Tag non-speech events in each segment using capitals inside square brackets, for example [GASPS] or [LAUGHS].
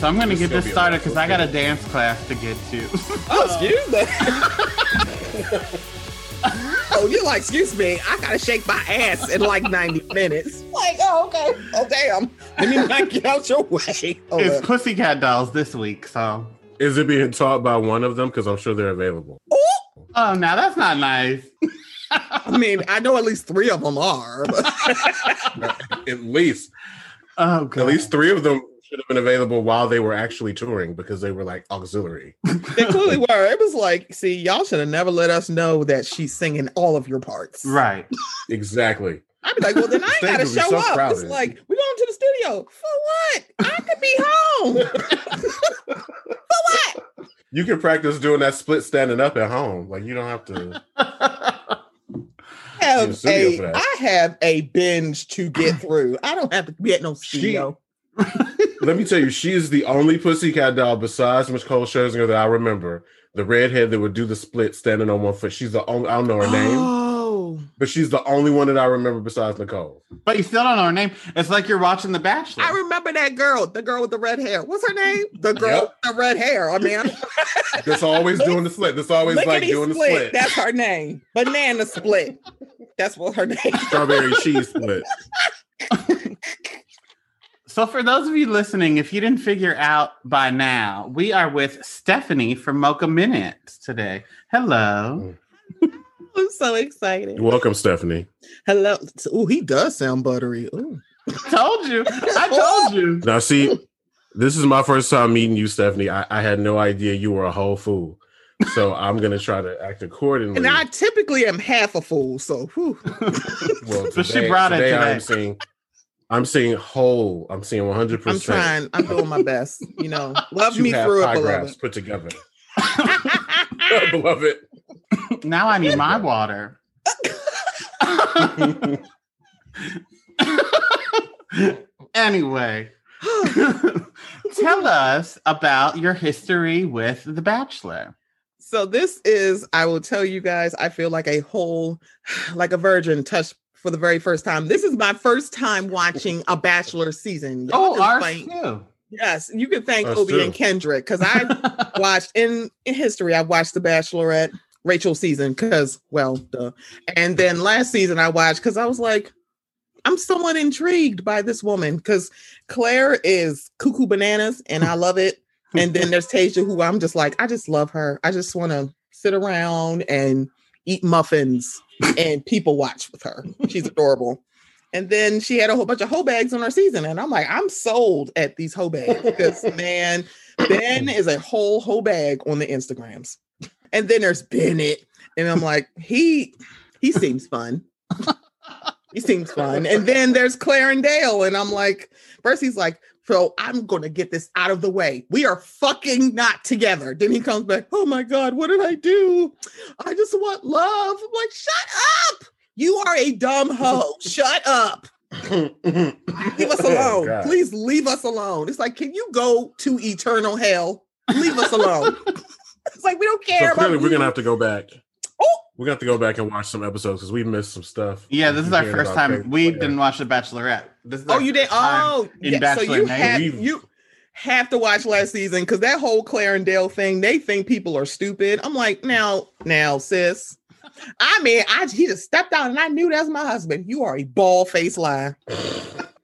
All right, so I'm going to This get this be started because I got a dance class to get to. [LAUGHS] [LAUGHS] Oh, excuse me. [LAUGHS] oh, you're like, excuse me, I gotta shake my ass in like 90 minutes. Like, oh, okay. Oh, damn. Let me knock you out your way. Oh, it's Pussycat Dolls this week, so. Is it being taught by one of them? Because I'm sure they're available. Oh, oh now that's not nice. I mean, I know at least three of them are. but- At least, Oh, God. at least three of them should have been available while they were actually touring because they were like auxiliary. they clearly were. It was like, see, y'all should have never let us know that she's singing all of your parts. Right. Exactly. I'd be like, well, then I Stage gotta show so up. It's like, we're going to the studio. For what? I could be home. [LAUGHS] For what? You can practice doing that split standing up at home. Like you don't have to. have In the studio a, for that. I have a binge to get through. I don't have to be at no studio. Let me tell you, she is the only pussycat doll besides Nicole Scherzinger that I remember. The redhead that would do the split standing on one foot. She's the only. I don't know her name, Oh, but she's the only one that I remember besides Nicole. but you still don't know her name. It's like you're watching The Bachelor. I remember that girl, the girl with the red hair. What's her name? The girl Yep. with the red hair. I mean, [LAUGHS] That's always doing the split. That's always like lickety doing the split. split. That's her name. Banana split. That's what her name. Strawberry cheese split. [LAUGHS] So, for those of you listening, if you didn't figure out by now, we are with Stephanie from Mocha Minutes today. Hello. [LAUGHS] I'm so excited. Welcome, Stephanie. Hello. Oh, he does sound buttery. Ooh. [LAUGHS] told you. I told you. [LAUGHS] Now, see, this is my first time meeting you, Stephanie. I, I had no idea you were a whole fool. So I'm gonna try to act accordingly. And I typically am half a fool, so whew. well, So she brought it today. I'm seeing, I'm seeing whole. I'm seeing 100. I'm percent trying. I'm doing my best. You know, love [LAUGHS] Two me through it, beloved. put together, [LAUGHS] [LAUGHS] beloved. Now I need my water. anyway, tell us about your history with The Bachelor. So this is, I will tell you guys, I feel like a whole, [SIGHS] like a virgin touched for the very first time. This is my first time [LAUGHS] watching a Bachelor season. Y'all Oh, ours thank- too. Yes, you can thank Obi too. and Kendrick because I [LAUGHS] watched in in history. I watched The Bachelorette Rachel season because well, duh. and then last season I watched because I was like, I'm somewhat intrigued by this woman because Claire is cuckoo bananas and I love it. And then there's Tayshia who I'm just like, I just love her. I just want to sit around and eat muffins and people watch with her. She's adorable. And then she had a whole bunch of hoe bags on her season. And I'm like, I'm sold at these hoe bags because [LAUGHS] man, Ben is a whole hoe bag on the Instagrams. And then there's Bennett. And I'm like, he he seems fun. he seems fun. And then there's Claire and Dale. And I'm like, first he's like, so I'm gonna get this out of the way. We are fucking not together. Then he comes back, oh my God, what did I do? I just want love. I'm like, shut up. You are a dumb hoe. [LAUGHS] Shut up. Leave us [LAUGHS] oh alone. God. Please leave us alone. It's like, can you go to eternal hell? Leave us alone. [LAUGHS] it's like we don't care So clearly, about we're gonna have to go back. Oh! We're gonna have to go back and watch some episodes because we missed some stuff. Yeah, this is our first time. Crazy We Claire. didn't watch The Bachelorette. This is Oh, you did. Oh, yeah. So you have you have to watch last season because that whole Claire and Dale thing. They think people are stupid. I'm like, now, now, sis. I mean, I he just stepped out and I knew that's my husband. You are a ball face lie. [LAUGHS]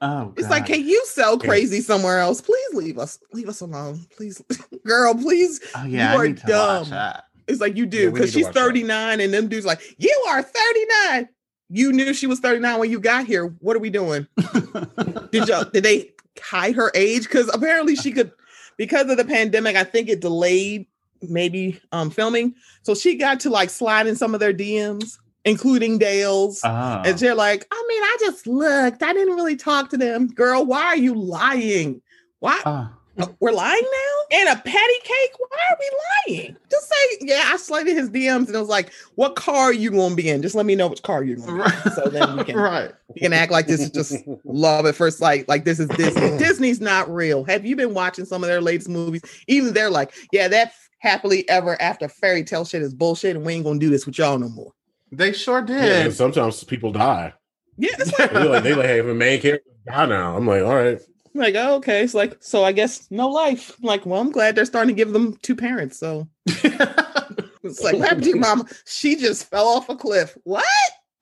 Oh, It's like, can you sell crazy somewhere else? Please leave us. Leave us alone. Please, [LAUGHS] girl. Please. oh yeah, you I are need to watch dumb. It's like you do because to she's watch that. 39 and them dudes like, you are 39. You knew she was 39 when you got here. What are we doing? [LAUGHS] Did you did they hide her age? Because apparently she could, because of the pandemic, I think it delayed maybe um filming. So she got to like slide in some of their DMs, including Dale's. Oh. And they're like, I mean, I just looked. I didn't really talk to them. Girl, why are you lying? Why? Oh. We're lying now? And a patty cake? Why are we lying? Just say, yeah, I slided his DMs and I was like, what car are you going to be in? Just let me know which car you're going to be in. So then we can, [LAUGHS] right. we can act like this is just love at first sight. Like this is Disney. [LAUGHS] Disney's not real. Have you been watching some of their latest movies? Even they're like, yeah, that happily ever after fairy tale shit is bullshit and we ain't going to do this with y'all no more. They sure did. and sometimes people die. Yeah, it's [LAUGHS] like, They're like, they like have a main character die now. I'm like, all right. I'm like, oh, okay. It's like, so I guess no life. I'm like, well, I'm glad they're starting to give them two parents. So [LAUGHS] it's like, what happened to your mama? She just fell off a cliff. What?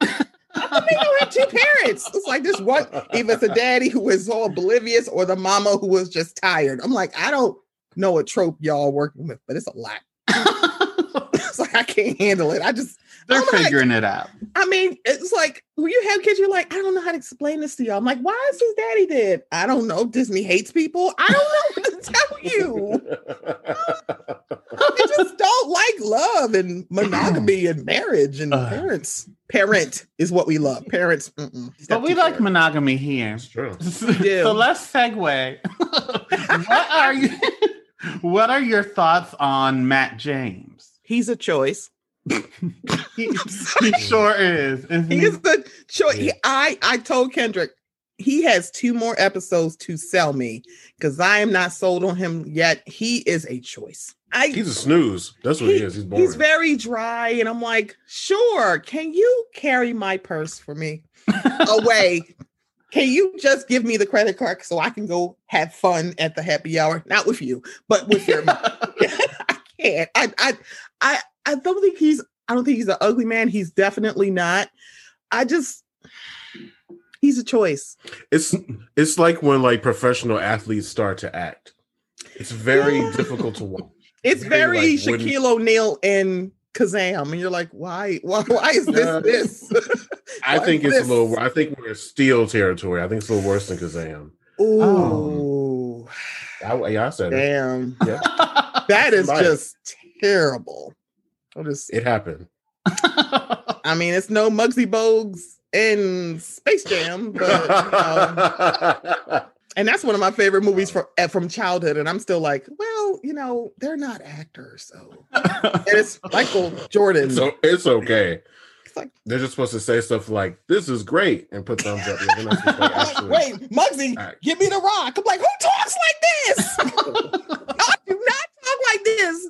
How come they don't have two parents? It's like this one, either the daddy who was so oblivious or the mama who was just tired. I'm like, I don't know a trope y'all working with, but it's a lot. [LAUGHS] it's like I can't handle it. I just They're I'm like- figuring it out. I mean, it's like when you have kids, you're like, I don't know how to explain this to y'all. I'm like, why is his daddy dead? I don't know. Disney hates people. I don't know what to tell you. [LAUGHS] They just don't like love and monogamy and marriage and Uh. parents. Parent is what we love. Parents. mm-mm. But we like two monogamy here. It's true. do. [LAUGHS] so let's segue. [LAUGHS] what are you? What are your thoughts on Matt James? He's a choice. He, [LAUGHS] he sure is. isn't he? He is the choice. Yeah. I I told Kendrick he has two more episodes to sell me because I am not sold on him yet. He is a choice. I He's a snooze. That's what he, He- is. He's boring. He's very dry, and I'm like, sure. Can you carry my purse for me [LAUGHS] away? Can you just give me the credit card so I can go have fun at the happy hour? Not with you, but with your. [LAUGHS] I can't. I, I, I, I don't think he's. I don't think he's an ugly man. He's definitely not. I just. He's a choice. it's it's like when like professional athletes start to act. It's very difficult to watch. [LAUGHS] It's Very, like, Shaquille O'Neal and Kazam, and you're like, why? Why? Why is this this? [LAUGHS] I think it's a little. I think we're steel territory. I think it's a little worse than Kazam. Ooh, I, yeah, I said it. damn. Yeah, [LAUGHS] That is just terrible. I just, it happened. [LAUGHS] I mean, it's no Muggsy Bogues in Space Jam, but you know, [LAUGHS] and that's one of my favorite movies from eh, from childhood. And I'm still like, well, you know, they're not actors, so [LAUGHS] and it's Michael Jordan. so it's okay. It's like- They're just supposed to say stuff like "This is great" and put thumbs up. Yeah, they're not supposed to actually Wait, Muggsy, act. give me the rock. I'm like, who talks like this? I do not talk like this.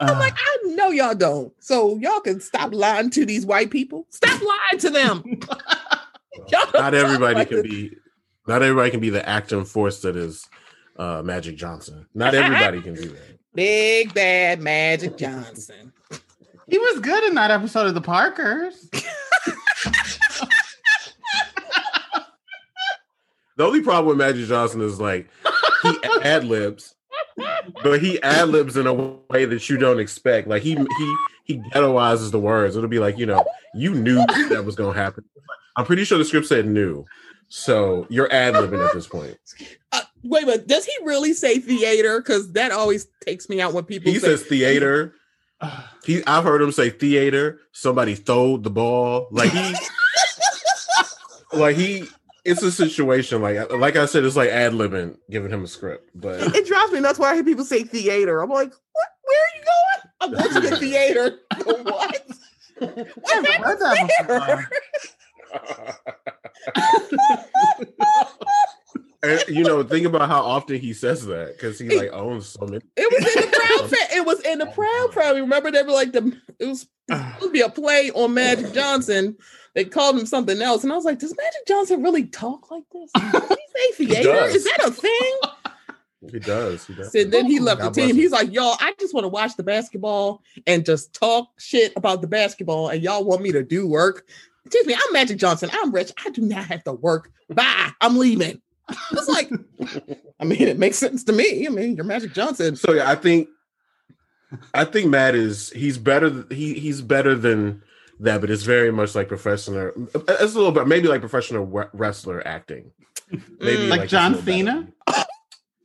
I'm like, I know y'all don't. So y'all can stop lying to these white people. Stop lying to them. [LAUGHS] [LAUGHS] Don't everybody like can this. be. Not everybody can be the acting force that is uh, Magic Johnson. Not everybody can do that. [LAUGHS] Big bad Magic Johnson. he was good in that episode of the Parkers. The only problem with Magic Johnson is like he ad libs, but he ad libs in a way that you don't expect. Like he he he ghettoizes the words. It'll be like you know you knew that [LAUGHS] was gonna happen. I'm pretty sure the script said new, so you're ad libbing at this point. Uh, wait, but does he really say theater? Because that always takes me out when people He say says theater. [SIGHS] He I've heard him say theater. Somebody throwed the ball. Like he [LAUGHS] like he. It's a situation like like I said. It's like ad libbing, giving him a script, but. it drives me nuts when I hear people say theater. I'm like, what? Where are you going? I'm going to the theater. [LAUGHS] what? What Never heard that happened before. [LAUGHS] [LAUGHS] And you know, think about how often he says that because he like owns so many. It was in the Proud [LAUGHS] Fa- It was in the Proud Family. Remember, they were like the. It was supposed to be a play on Magic [SIGHS] Johnson. They called him something else, and I was like, "Does Magic Johnson really talk like this? [LAUGHS] Does he theater? Is that a thing?" He does. He does. So then he left God the team. He's like, "Y'all, I just want to watch the basketball and just talk shit about the basketball, and y'all want me to do work." Excuse me, I'm Magic Johnson. I'm rich. I do not have to work. Bye. I'm leaving. It's like, [LAUGHS] I mean, it makes sense to me. I mean, you're Magic Johnson. So yeah, I think, I think Matt is he's better. He he's better than that, but it's very much like professional. It's a little bit maybe like professional wrestler acting. Maybe Mm. Like John a little better. Cena? [LAUGHS]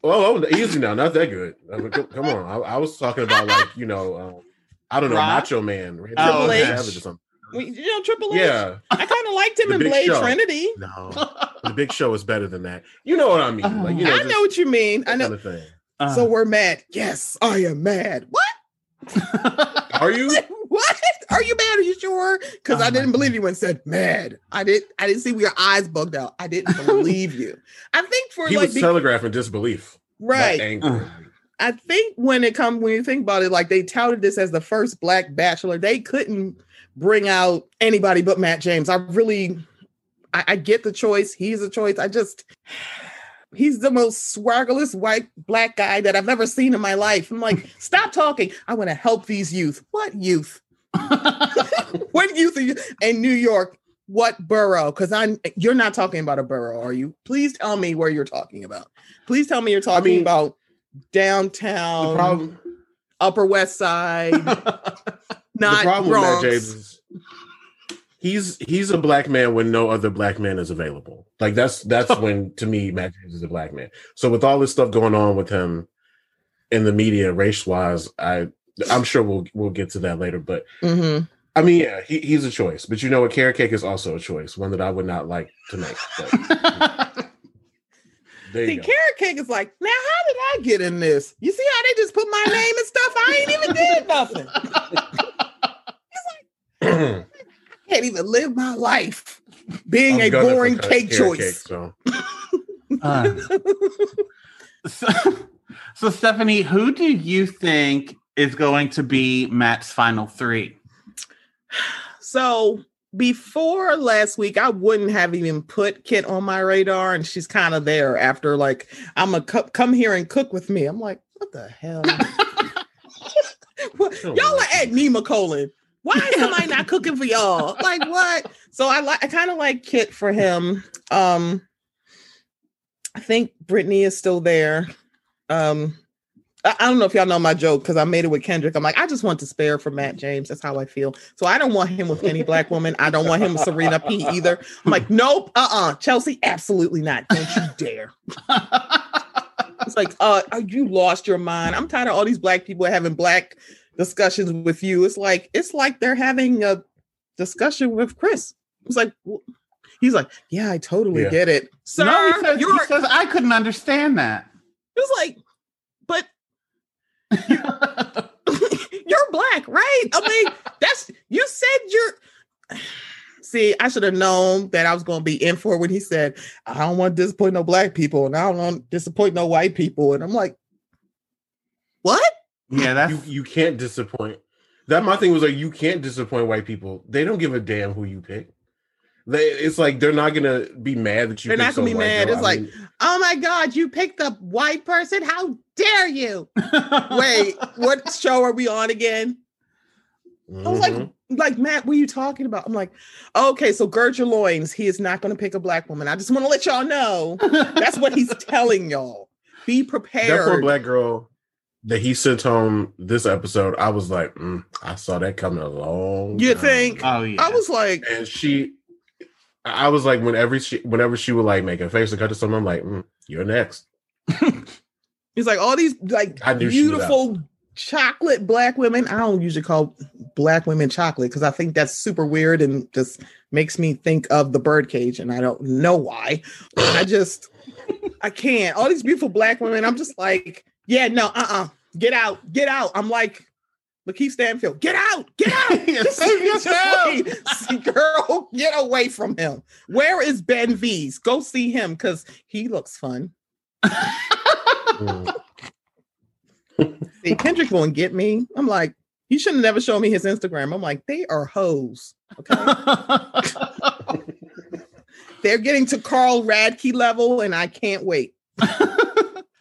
Oh, oh, easy now, not that good. I mean, come, come on, I, I was talking about like you know, um, I don't know, Rock? Macho Man, Randy Oh, okay. Savage or something. We- You know, Triple H. Yeah, I kind of liked him in Blade Show. Trinity. no, [LAUGHS] the Big Show is better than that. You know what I mean? Like you know, I know what you mean. I know. kind of thing. Uh, So we're mad. Yes, I am mad. What? [LAUGHS] Are you? [LAUGHS] What? Are you mad? Are you sure? Because Oh I didn't believe you and said mad. I didn't. I didn't see where your eyes bugged out. I didn't believe you. I think for He like was be- telegraphing disbelief, right. anger. I think when it comes when you think about it, like they touted this as the first black bachelor, they couldn't bring out anybody but Matt James. I really, I, I get the choice. He's a choice. I just he's the most swaggerless white black guy that I've ever seen in my life. I'm like, [LAUGHS] stop talking. I want to help these youth. What youth? [LAUGHS] what youth are you in New York? What borough? Because I'm you're not talking about a borough, are you? Please tell me where you're talking about. Please tell me you're talking mean, about The downtown, Upper West Side, [LAUGHS] the not problem Bronx. with Matt James is he's he's a black man when no other black man is available. Like that's that's [LAUGHS] when to me Matt James is a black man. So with all this stuff going on with him in the media, race wise, I I'm sure we'll we'll get to that later. But mm-hmm. I mean, yeah, he, he's a choice. But you know what? Carrot cake is also a choice, one that I would not like to make. But [LAUGHS] there See, go. Carrot Cake is like, now how did I get in this? You see how they just put my name and stuff? I ain't even did nothing. [LAUGHS] I can't even live my life being I'm a boring cake Carrot choice. so. Uh, [LAUGHS] so, so, Stephanie, who do you think is going to be Matt's final three? So before last week, I wouldn't have even put Kit on my radar, and she's kind of there after like I'm a co- come here and cook with me. I'm like, what the hell? [LAUGHS] [LAUGHS] What- y'all are at Nemacolin. Why is somebody not cooking for y'all? Like what? So I like I kind of like Kit for him. Um I think Brittany is still there. Um I, I don't know if y'all know my joke because I made it with Kendrick. I'm like, I just want to spare for Matt James. That's how I feel. So I don't want him with any black woman. I don't want him with Serena P either. I'm like, nope, uh-uh. Chelsea, absolutely not. Don't you dare. It's like, uh, uh, you lost your mind. I'm tired of all these black people having black discussions with you. It's like, it's like they're having a discussion with Chris. It's like, he's like, yeah, I totally Yeah. get it. Sir, no, he says, you're, he says I couldn't understand that. it's like, but [LAUGHS] you're black, right? I mean, that's you said you're. See, I should have known that I was going to be in for when he said, "I don't want to disappoint no black people, and I don't want to disappoint no white people." And I'm like, "What?" Yeah, that's you you can't disappoint. That my thing was like you can't disappoint white people. They don't give a damn who you pick. They it's like they're not gonna be mad that you. They're not gonna be mad. girl. It's I like- mean, Oh my God, you picked a white person? How dare you? Wait, what [LAUGHS] show are we on again? I was like, mhm. like Matt, what are you talking about? I'm like, okay, so gird your loins. He is not going to pick a black woman. I just want to let y'all know that's what he's [LAUGHS] telling y'all. Be that poor prepared. black girl that he sent home this episode. I was like, mm, I saw that coming a long. You time think? ago. Oh yeah. I was like, and she, I was like, whenever she, whenever she would like make a face and cut to someone, I'm like, mm, you're next. [LAUGHS] he's like all these like I knew she beautiful chocolate black women. I don't usually call black women chocolate because I think that's super weird and just makes me think of the birdcage, and I don't know why. I just I can't. All these beautiful black women, I'm just like, yeah, no, uh-uh. Get out, get out. I'm like Lakeith Stanfield, get out, get out. [LAUGHS] Yeah, [LAUGHS] Just- save yourself. wait. [LAUGHS] Girl, get away from him. Where is Ben V's? Go see him because he looks fun. Mm. See, Kendrick won't get me. I'm like, he should have never shown me his Instagram. I'm like, they are hoes. Okay. They're getting to Carl Radke level, and I can't wait.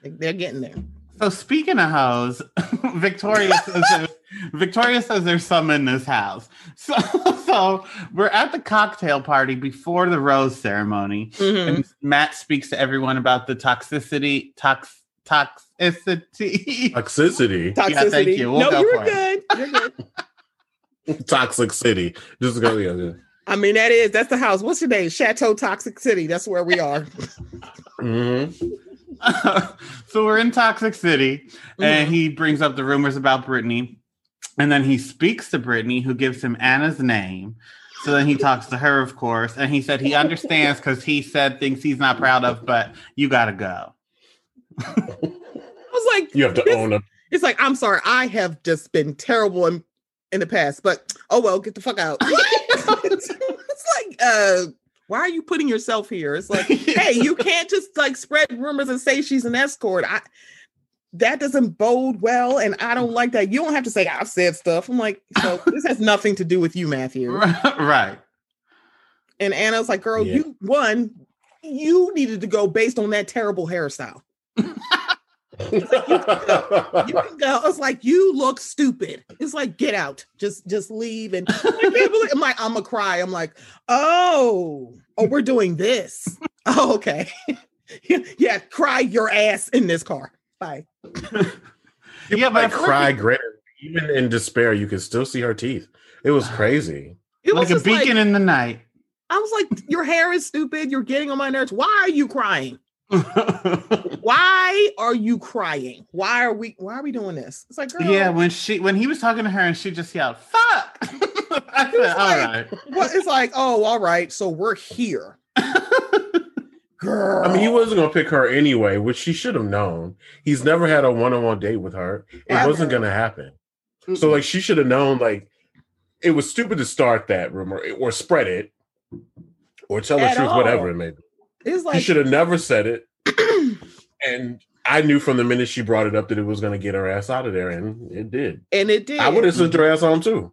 They're getting there. So speaking of hoes, [LAUGHS] Victoria says Victoria says there's some in this house. So [LAUGHS] so we're at the cocktail party before the rose ceremony. Mhm. And Matt speaks to everyone about the toxicity, tox, toxicity. Toxicity, [LAUGHS] Toxicity. thank you. We'll no, go you were for good. You're good. toxic city. Just go. Yeah, yeah. I mean, that is that's the house. What's your name? Chateau Toxic City. That's where we are. Mhm. [LAUGHS] so we're in Toxic City, and Mhm. he brings up the rumors about Brittany, and then he speaks to Brittany, who gives him Anna's name. So then he talks to her, of course, and he said he understands because he said things he's not proud of, but you gotta go. I was like, You have to This- own up. it's like, I'm sorry, I have just been terrible in, in the past, but oh well, get the fuck out. it's, [LAUGHS] it's like, uh, why are you putting yourself here? It's like, [LAUGHS] hey, you can't just like spread rumors and say she's an escort. I that doesn't bode well, and I don't like that. You don't have to say I've said stuff. I'm like, so [LAUGHS] this has nothing to do with you, Matthew. right. And Anna's like, girl, Yeah. you won. you needed to go based on that terrible hairstyle. like, you can go. It's like you look stupid. It's like get out. Just just leave. And I can't believe I'm like, I'm gonna cry. I'm like, oh, oh, we're doing this. [LAUGHS] Oh, okay. [LAUGHS] yeah, cry your ass in this car. Bye. [LAUGHS] yeah, but like cry greater. Even in despair, you can still see her teeth. It was crazy. It was like a beacon like, in the night. I was like, your hair is stupid. You're getting on my nerves. Why are you crying? why are you crying? Why are we why are we doing this? It's like girl. Yeah, when she when he was talking to her and she just yelled, fuck. [LAUGHS] [LAUGHS] All like, right. Well, it's like, oh, all right. So we're here. Girl. [LAUGHS] I mean, he wasn't gonna pick her anyway, which she should have known. He's never had a one-on-one date with her. It Ever. wasn't gonna happen. Mm-mm. So like she should have known like it was stupid to start that rumor or spread it or tell the truth, all. whatever it may be. It's like she should have never said it. [CLEARS THROAT] and I knew from the minute she brought it up that it was gonna get her ass out of there, and it did. And it did. I would have sent her ass home too.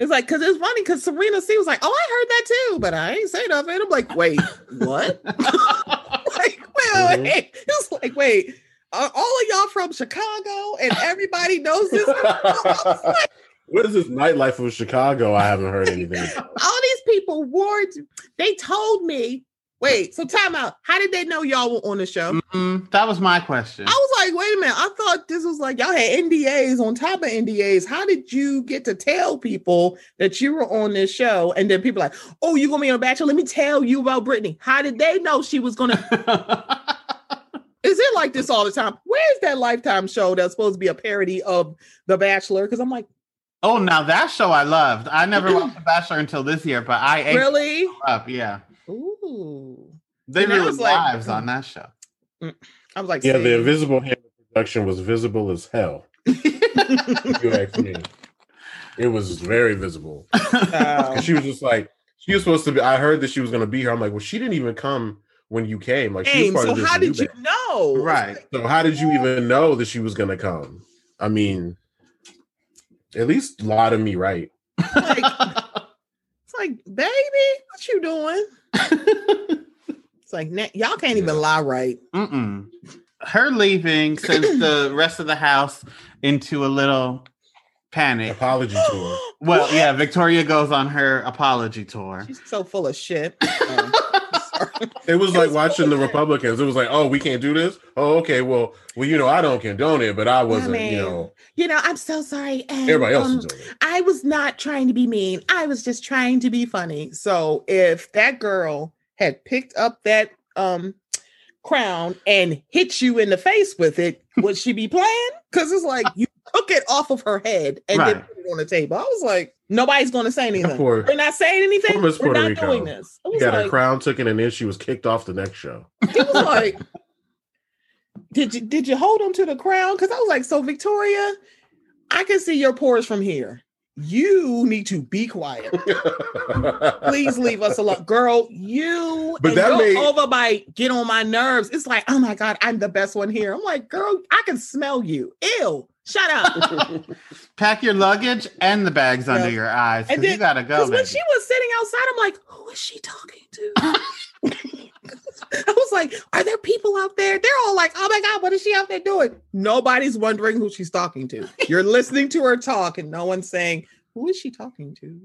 It's like because it's funny because Serena C was like, "Oh, I heard that too," but I ain't say nothing. I'm like, "Wait, what?" [LAUGHS] like, wait, mm-hmm. wait. It's like, wait, are all of y'all from Chicago and everybody knows this? like, [LAUGHS] what is this nightlife of Chicago? I haven't heard anything. [LAUGHS] all these people warned. They told me Wait, so time out. How did they know y'all were on the show? mm that was my question. I was like, wait a minute. I thought this was like y'all had NDAs on top of NDAs. How did you get to tell people that you were on this show? And then people like, oh, you're gonna be on a Bachelor? Let me tell you about Brittany. How did they know she was gonna? [LAUGHS] Is it like this all the time? Where's that Lifetime show that's supposed to be a parody of The Bachelor? Because I'm like, oh, now that show I loved. I never [CLEARS THROAT] watched The Bachelor until this year, but I really up, yeah. Ooh. They really like, lives on that show. Mm, I was like, yeah, the invisible hand production was visible as hell. you ask me. It was very visible. Um, she was just like, she was supposed to be. I heard that she was going to be here. I'm like, well, she didn't even come when you came. Like, she was part so of how did you band. know? Right. So how did you even know that she was going to come? I mean, at least lie to me, right? Like, [LAUGHS] it's like, baby, what you doing? [LAUGHS] it's like y'all can't even lie right. Mm-mm. Her leaving [CLEARS THROAT] sends the rest of the house into a little panic. Apology tour. Well, yeah, Victoria goes on her apology tour. She's so full of shit. [LAUGHS] Um, it was like watching the Republicans. It was like, oh, we can't do this. Oh, okay. Well, well, you know, I don't condone it, but I wasn't. I mean, you know, you know, I'm so sorry. And, everybody else um, is doing it. I was not trying to be mean. I was just trying to be funny. So if that girl had picked up that um crown and hit you in the face with it, would she be playing? Because it's like you took it off of her head and right. then put it on the table. I was like, nobody's going to say anything. Poor, We're not saying anything. We're Puerto not Rico. doing this. Got like, her crown taken and then she was kicked off the next show. It was like, did you did you hold on to the crown? Because I was like, so Victoria, I can see your pores from here. You need to be quiet. [LAUGHS] Please leave us alone, girl. You but that made... overbite get on my nerves. It's like, oh my god, I'm the best one here. I'm like, girl, I can smell you. Ew. Shut up. [LAUGHS] Pack your luggage and the bags under your eyes. And then, you gotta go. Because when she was sitting outside, I'm like, who is she talking to? [LAUGHS] I was like, are there people out there? They're all like, oh my God, what is she out there doing? Nobody's wondering who she's talking to. You're listening to her talk, and no one's saying, who is she talking to?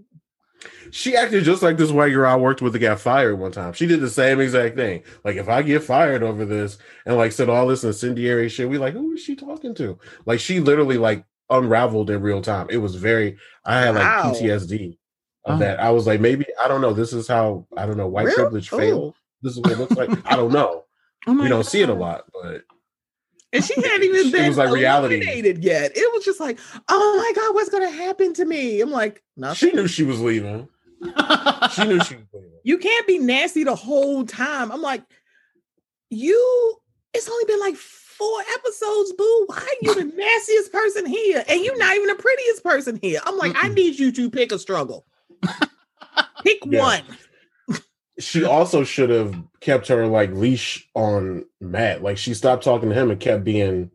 She acted just like this white girl I worked with that got fired one time. She did the same exact thing. Like, if I get fired over this and like said all this incendiary shit, we like, who is she talking to? Like, she literally like unraveled in real time. It was very, I had like wow. PTSD of oh. that. I was like, maybe, I don't know. This is how, I don't know, white Real? privilege failed. Oh. This is what it looks like. I don't know. [LAUGHS] Oh we don't God. see it a lot, but and she hadn't even [LAUGHS] been it was like reality yet. It was just like, oh my god, what's gonna happen to me? I'm like, nothing. She knew she was leaving. [LAUGHS] she knew she was leaving. You can't be nasty the whole time. I'm like, you. It's only been like four episodes, boo. Why are you the [LAUGHS] nastiest person here? And you're not even the prettiest person here. I'm like, Mm-mm. I need you to pick a struggle. pick yeah. one she also should have kept her like leash on Matt. Like she stopped talking to him and kept being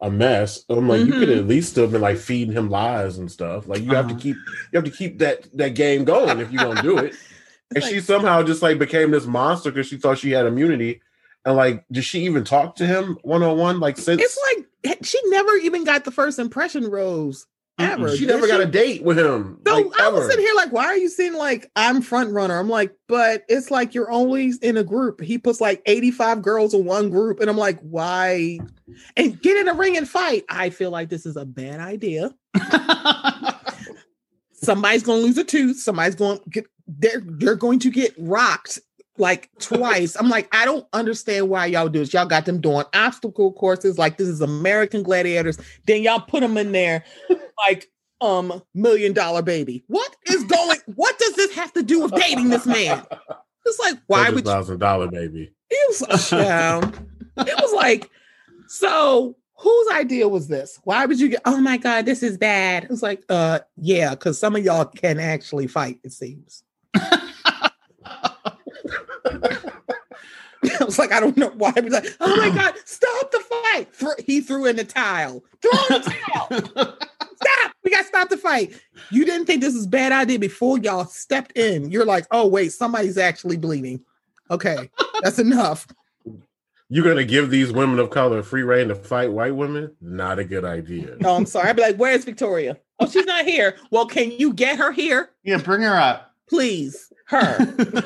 a mess. I'm like, mm-hmm. you could mm-hmm. at least have been like feeding him lies and stuff. Like you uh-huh. have to uh-huh. keep you have to keep that that game going if you're gonna do it. [LAUGHS] and she somehow just like became this monster because she thought she had immunity. And like, did she even talk to him one on one? Like, since it's like she never even got the first impression rose ever. she never got a date with him. No, like, I was ever. sitting here like, why are you saying like I'm front runner? I'm like, but it's like you're always in a group. He puts like 85 girls in one group, and I'm like, why? And get in a ring and fight. I feel like this is a bad idea. [LAUGHS] Somebody's gonna lose a tooth. Somebody's going to get they're they're going to get rocked like twice. I'm like, I don't understand why y'all do this. Y'all got them doing obstacle courses like this is American Gladiators. Then y'all put them in there like um million dollar baby. What is going? [LAUGHS] what does this have to do with dating this man? It's like why would you? thousand dollar baby? It was yeah. It was like so. Whose idea was this? Why would you get? Oh my god, this is bad. It was like, uh, yeah, because some of y'all can actually fight. It seems. [LAUGHS] I was like, I don't know why. He was like, oh my God, stop the fight. Thro- he threw in the tile. Throw in the tile. [LAUGHS] stop. We got to stop the fight. You didn't think this was a bad idea before y'all stepped in. You're like, oh, wait, somebody's actually bleeding. Okay, that's enough. You're gonna give these women of color free reign to fight white women? Not a good idea. No, I'm sorry. I'd be like, where's Victoria? Oh, she's not here. Well, can you get her here? yeah, bring her up. Please. Her. [LAUGHS]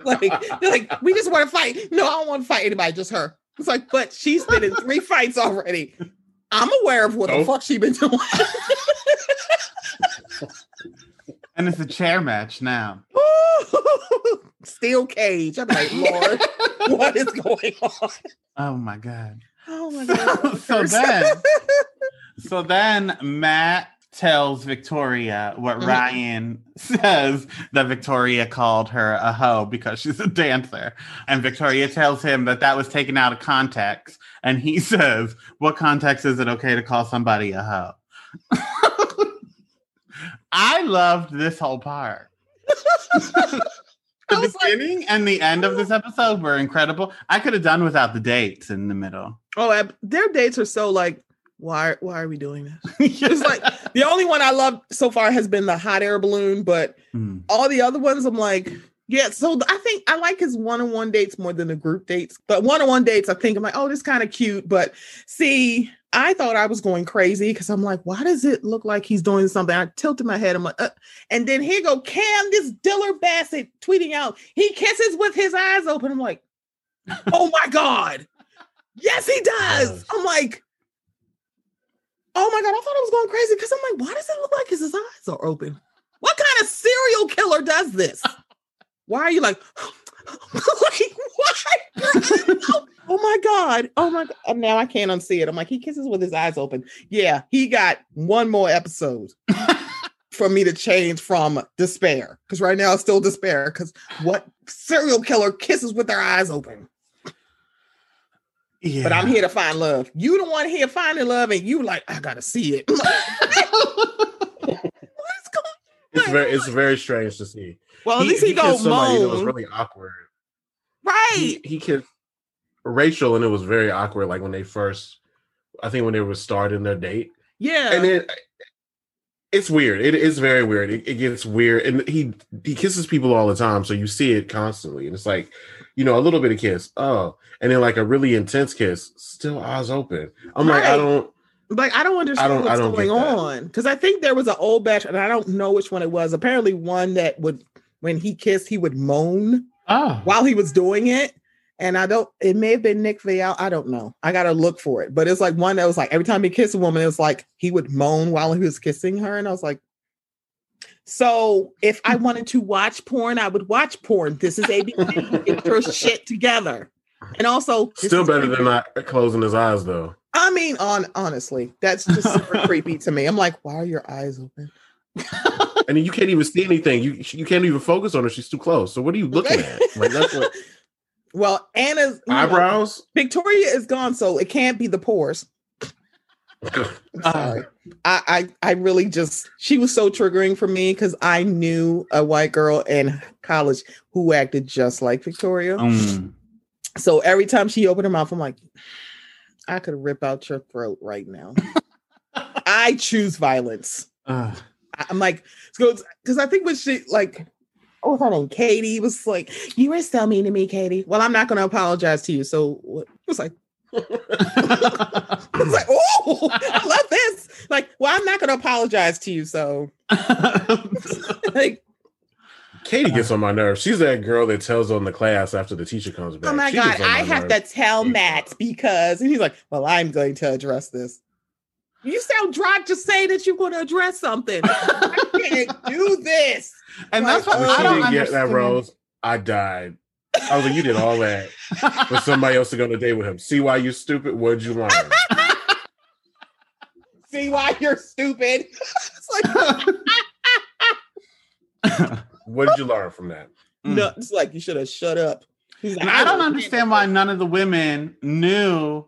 [LAUGHS] like, like, we just want to fight. No, I don't want to fight anybody, just her. It's like, but she's been in three fights already. I'm aware of what the fuck she been doing. [LAUGHS] and it's a chair match now. [LAUGHS] Steel cage. I'm like, Lord, [LAUGHS] what is going on? Oh my god. Oh my god. so then so then Matt tells Victoria what Mhm. Ryan says that Victoria called her a hoe because she's a dancer. And Victoria tells him that that was taken out of context. And he [LAUGHS] says, What context is it okay to call somebody a hoe? [LAUGHS] I loved this whole part. the was like- beginning and the end of this episode were incredible. I could have done without the dates in the middle. Oh, their dates are so like, why why are we doing this? [LAUGHS] It's like the only one I love so far has been the hot air balloon, but Hmm. all the other ones I'm like, yeah. So I think I like his one-on-one dates more than the group dates. But one-on-one dates, I think I'm like, oh, this kind of cute. But see, I thought I was going crazy because I'm like, why does it look like he's doing something? I tilted my head. I'm like, uh, and then here go Cam, this Diller Bassett tweeting out, he kisses with his eyes open. I'm like, [LAUGHS] oh my god, yes, he does. I'm like. Oh my god, I thought I was going crazy because I'm like, why does it look like his eyes are open? What kind of serial killer does this? Why are you like, [GASPS] like why? [LAUGHS] oh my god! Oh my god! Oh, now I can't unsee it. I'm like, he kisses with his eyes open. Yeah, he got one more episode [LAUGHS] for me to change from despair because right now it's still despair. Because what serial killer kisses with their eyes open? Yeah. But I'm here to find love. You the one here finding love, and you like, I gotta see it. [LAUGHS] I'm like, What's going? It's very it's very strange to see. Well, at least he, go kissed somebody that was really awkward. right? He, he kissed Rachel, and it was very awkward. Like when they first, I think when they were starting their date, yeah, and then uh, it's weird. It is very weird. It, it gets weird, and he he kisses people all the time, so you see it constantly, and it's like, you know, a little bit of kiss, oh, and then like a really intense kiss, still eyes open. I'm like, I don't. Like I don't understand don't- I what's don't going on because I think there was an old batch, and I don't know which one it was. Apparently, one that would when he kissed, he would moan oh. while he was doing it. And I don't, it may have been Nick Viall. I don't know. I got to look for it. But it's like one that was like every time he kissed a woman, it was like he would moan while he was kissing her. And I was like, so if I [LAUGHS] wanted to watch porn, I would watch porn. This is ABC. Get your shit together. And also, Still better creepy. than not closing his eyes though. I mean, on honestly, that's just super [LAUGHS] creepy to me. I'm like, why are your eyes open? [LAUGHS] And then you can't even see anything. You you can't even focus on her. She's too close. So what are you looking at? Like that's what [LAUGHS] Well, Anna's you know, eyebrows. Victoria is gone, so it can't be the pores. Sorry. I, I I really just she was so triggering for me because I knew a white girl in college who acted just like Victoria. Mm. So every time she opened her mouth, I'm like, I could rip out your throat right now. [LAUGHS] I choose violence. Ugh. I- I'm like, because I think when she like oh, what was her name? Katie was like, "You were so mean to me, Katie." Well, I'm not going to apologize to you. So it was like, [LAUGHS] I was like, "Oh, I love this." Like, well, I'm not going to apologize to you. So [LAUGHS] like, Katie gets on my nerves. She's that girl that tells on the class after the teacher comes back. oh my She god, my I have nerves. to tell mm. Matt because, and he's like, "Well, I'm going to address this." You sound dry to say that you're going to address something. I can't do this. and that's what When I she don't didn't get that rose, I died. I was like, you did all that for somebody else to go on a date with him. See why you're stupid? What'd you learn? See why you're stupid? [LAUGHS] it's like [LAUGHS] [LAUGHS] What did you learn from that? no, it's like you should have shut up. He's like, And I don't will understand why none of the women knew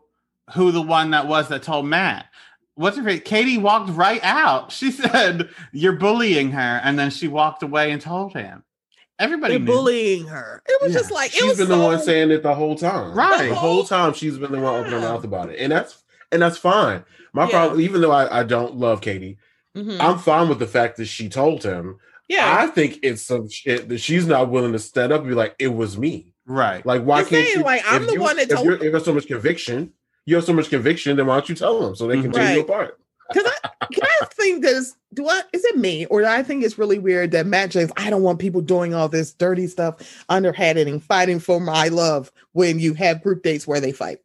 who the one that was that told Matt. What's her face? Katie walked right out. She [LAUGHS] said, You're bullying her. And then she walked away and told him. Everybody knew. bullying her. It was Yeah. just like it She's was been so, the one saying it the whole time. Right. The whole time she's been the one opening her mouth about it. And that's and that's fine. My Yeah. problem, even though I, I don't love Katie, Mhm. I'm fine with the fact that she told him. Yeah. I think it's some shit that she's not willing to stand up and be like, it was me. Right. Like, why You're can't saying, you? like, I'm the you- one that if told- If there's so much conviction, you have so much conviction, then why don't you tell them so they can tear you apart? Because I can I [LAUGHS] think this do I is it me or do I think it's really weird that Matt James I don't want people doing all this dirty stuff underhanded and fighting for my love when you have group dates where they fight.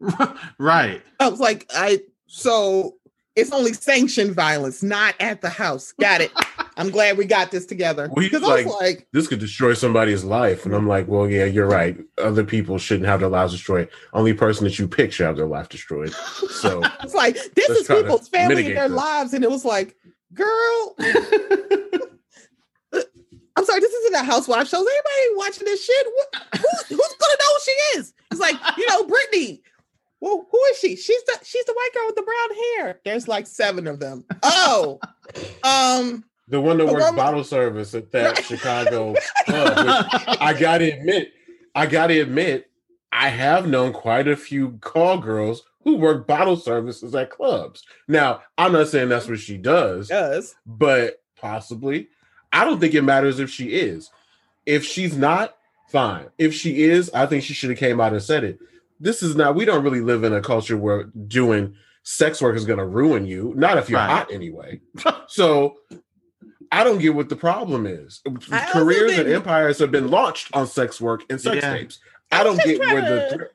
[LAUGHS] right. I was like, I so it's only sanctioned violence, not at the house. Got it. [LAUGHS] I'm glad we got this together. Well, he's Because I was like- like, This could destroy somebody's life. And I'm like, well, yeah, you're right. Other people shouldn't have their lives destroyed. Only person that you pick should have their life destroyed. So [LAUGHS] it's like this is people's family and their this. lives, and it was like, girl, [LAUGHS] I'm sorry, this isn't a housewife show. Is anybody watching this shit? What, who, who's gonna know who she is? It's like, you know, Brittany. Well, who is she? She's the she's the white girl with the brown hair. There's like seven of them. Oh, um, the one that The works bottle service at that Chicago [LAUGHS] club, I gotta admit, I gotta admit, I have known quite a few call girls who work bottle services at clubs. Now, I'm not saying that's what she does, does but possibly. I don't think it matters if she is. If she's not, fine. If she is, I think she should have came out and said it. This is not. We don't really live in a culture where doing sex work is going to ruin you. Not if you're Right. hot anyway. so I don't get what the problem is. I also Careers and empires have been launched on sex work and sex Yeah. tapes. I I don't get where trying the to-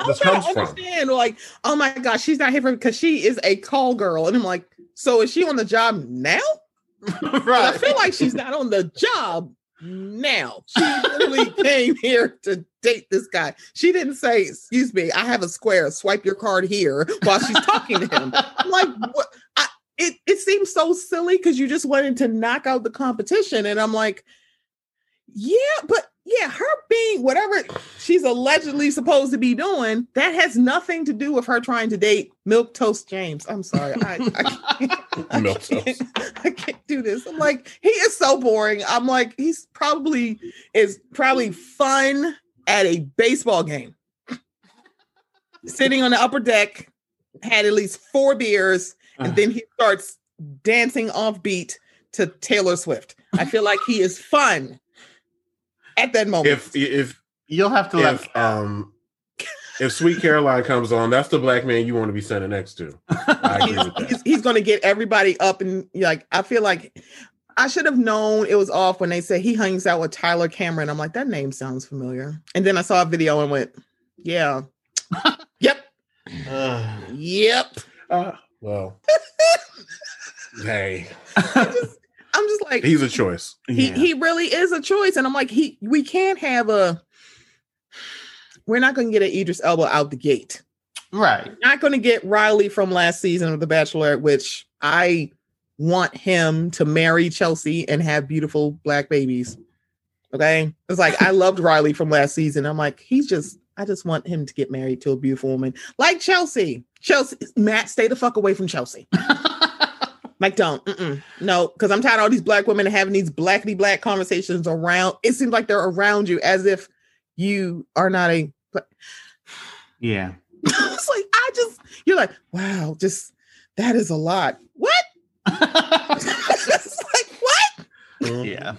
I'm this trying comes to from. understand. Like, oh my gosh, she's not here for because she is a call girl, and I'm like, so is she on the job now? [LAUGHS] But I feel like she's not on the job now. She literally [LAUGHS] came here to date this guy. She didn't say, "Excuse me, I have a square. Swipe your card here." While she's talking to him, I'm like, what? I, it it seems so silly because you just wanted to knock out the competition, and I'm like, yeah, but yeah, her being whatever she's allegedly supposed to be doing, that has nothing to do with her trying to date Milk Toast James. I'm sorry, I, I can't. [LAUGHS] I Milk can't, Toast. [LAUGHS] I can't do this. I'm like, he is so boring. I'm like, he's probably is probably fun at a baseball game. Sitting on the upper deck, had at least four beers, and then he starts dancing off beat to Taylor Swift. I feel like he is fun at that moment. if if You'll have to let if um if Sweet Caroline comes on, that's the black man you want to be standing next to. I agree he's, with that. he's, he's going to get everybody up and like I feel like I should have known it was off when they said he hangs out with Tyler Cameron. I'm like that name sounds familiar, and then I saw a video and went, yeah, [LAUGHS] yep, [SIGHS] yep. Uh, well, hey, I just, I'm just like he's a choice. he Yeah. he really is a choice, and I'm like he we can't have a. We're not going to get an Idris Elba out the gate. right. not going to get Riley from last season of The Bachelor, which I want him to marry Chelsea and have beautiful black babies. Okay. It's like I loved Riley from last season. I'm like, he's just, I just want him to get married to a beautiful woman like Chelsea. Chelsea, Matt, stay the fuck away from Chelsea. [LAUGHS] Like, don't, mm-mm. no, because I'm tired of all these black women having these blackity black conversations around. It seems like they're around you as if you are not a yeah. [LAUGHS] it's like I just you're like, wow, just that is a lot. What? [LAUGHS] it's like what? Mhm. yeah.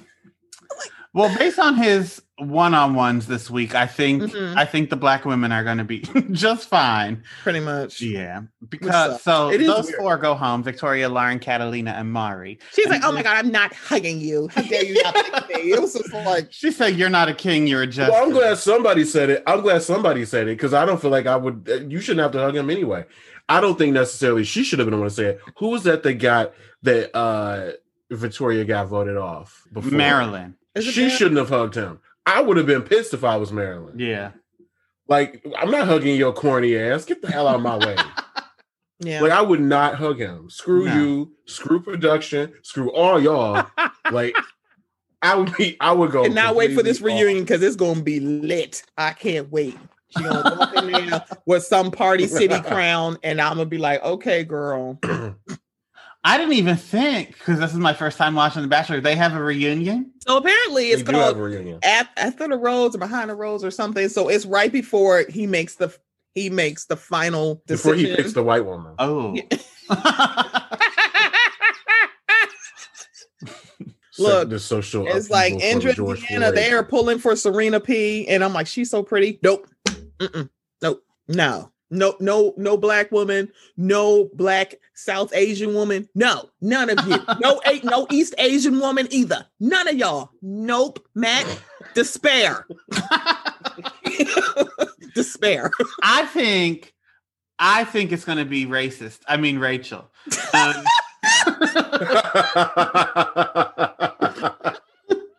Well, based on his one-on-ones this week, I think Mhm. I think the black women are going to be [LAUGHS] just fine. Pretty much. Yeah, because so It is those weird. four go home: Victoria, Lauren, Catalina, and Mari. She's like, "Oh my god, I'm not hugging you. How dare you not pick me?" It was just like, [LAUGHS] She said, "You're not a king. You're a justice." Well, I'm glad somebody said it. I'm glad somebody said it because I don't feel like I would. uh, You shouldn't have to hug him anyway. I don't think necessarily she should have been the one to say it. Who was that that got that uh Victoria got voted off before? Marilyn. She bad? shouldn't have hugged him. I would have been pissed if I was Marilyn. Yeah. Like, I'm not hugging your corny ass. Get the hell out of my way. [LAUGHS] Yeah. Like, I would not hug him. Screw No. you. Screw production. Screw all y'all. [LAUGHS] Like, I would be. I would go. Cannot wait for this completely reunion because it's gonna be lit. I can't wait. She gonna walk in there [LAUGHS] with some party city crown, and I'm gonna be like, "Okay, girl." [CLEARS THROAT] I didn't even think because this is my first time watching The Bachelor. They have a reunion. So apparently, it's They do called reunion. After the rose or behind the rose or something. So it's right before he makes the he makes the final Before decision. he picks the white woman. Oh. [LAUGHS] So- Look, the social. it's like upheaval for Andrea George Deanna, they are pulling for Serena P, and I'm like, she's so pretty. Nope, Mm-mm. nope, no, no, no, no black woman, no black South Asian woman, no, none of you, [LAUGHS] no, a- no East Asian woman either, none of y'all. Nope, Matt, despair, [LAUGHS] despair. I think, I think it's going to be racist. I mean, Rachel. Um, [LAUGHS]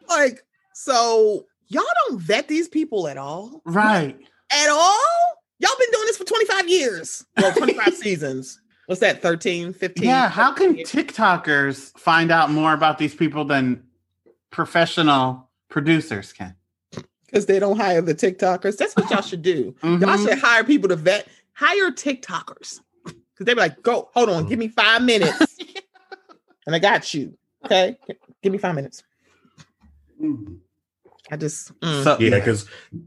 Like, so y'all don't vet these people at all, right. at all. Y'all been doing this for 25 years, well, 25 seasons. What's that? 13, 15? Yeah. How can TikTokers find out more about these people than professional producers can? because they don't hire the TikTokers. That's what y'all should do. Y'all Mhm. should hire people to vet. Hire TikTokers because they be like, "Go, hold on, give me five minutes, [LAUGHS] and I got you." Okay, give me five minutes. I just mm. So, yeah, because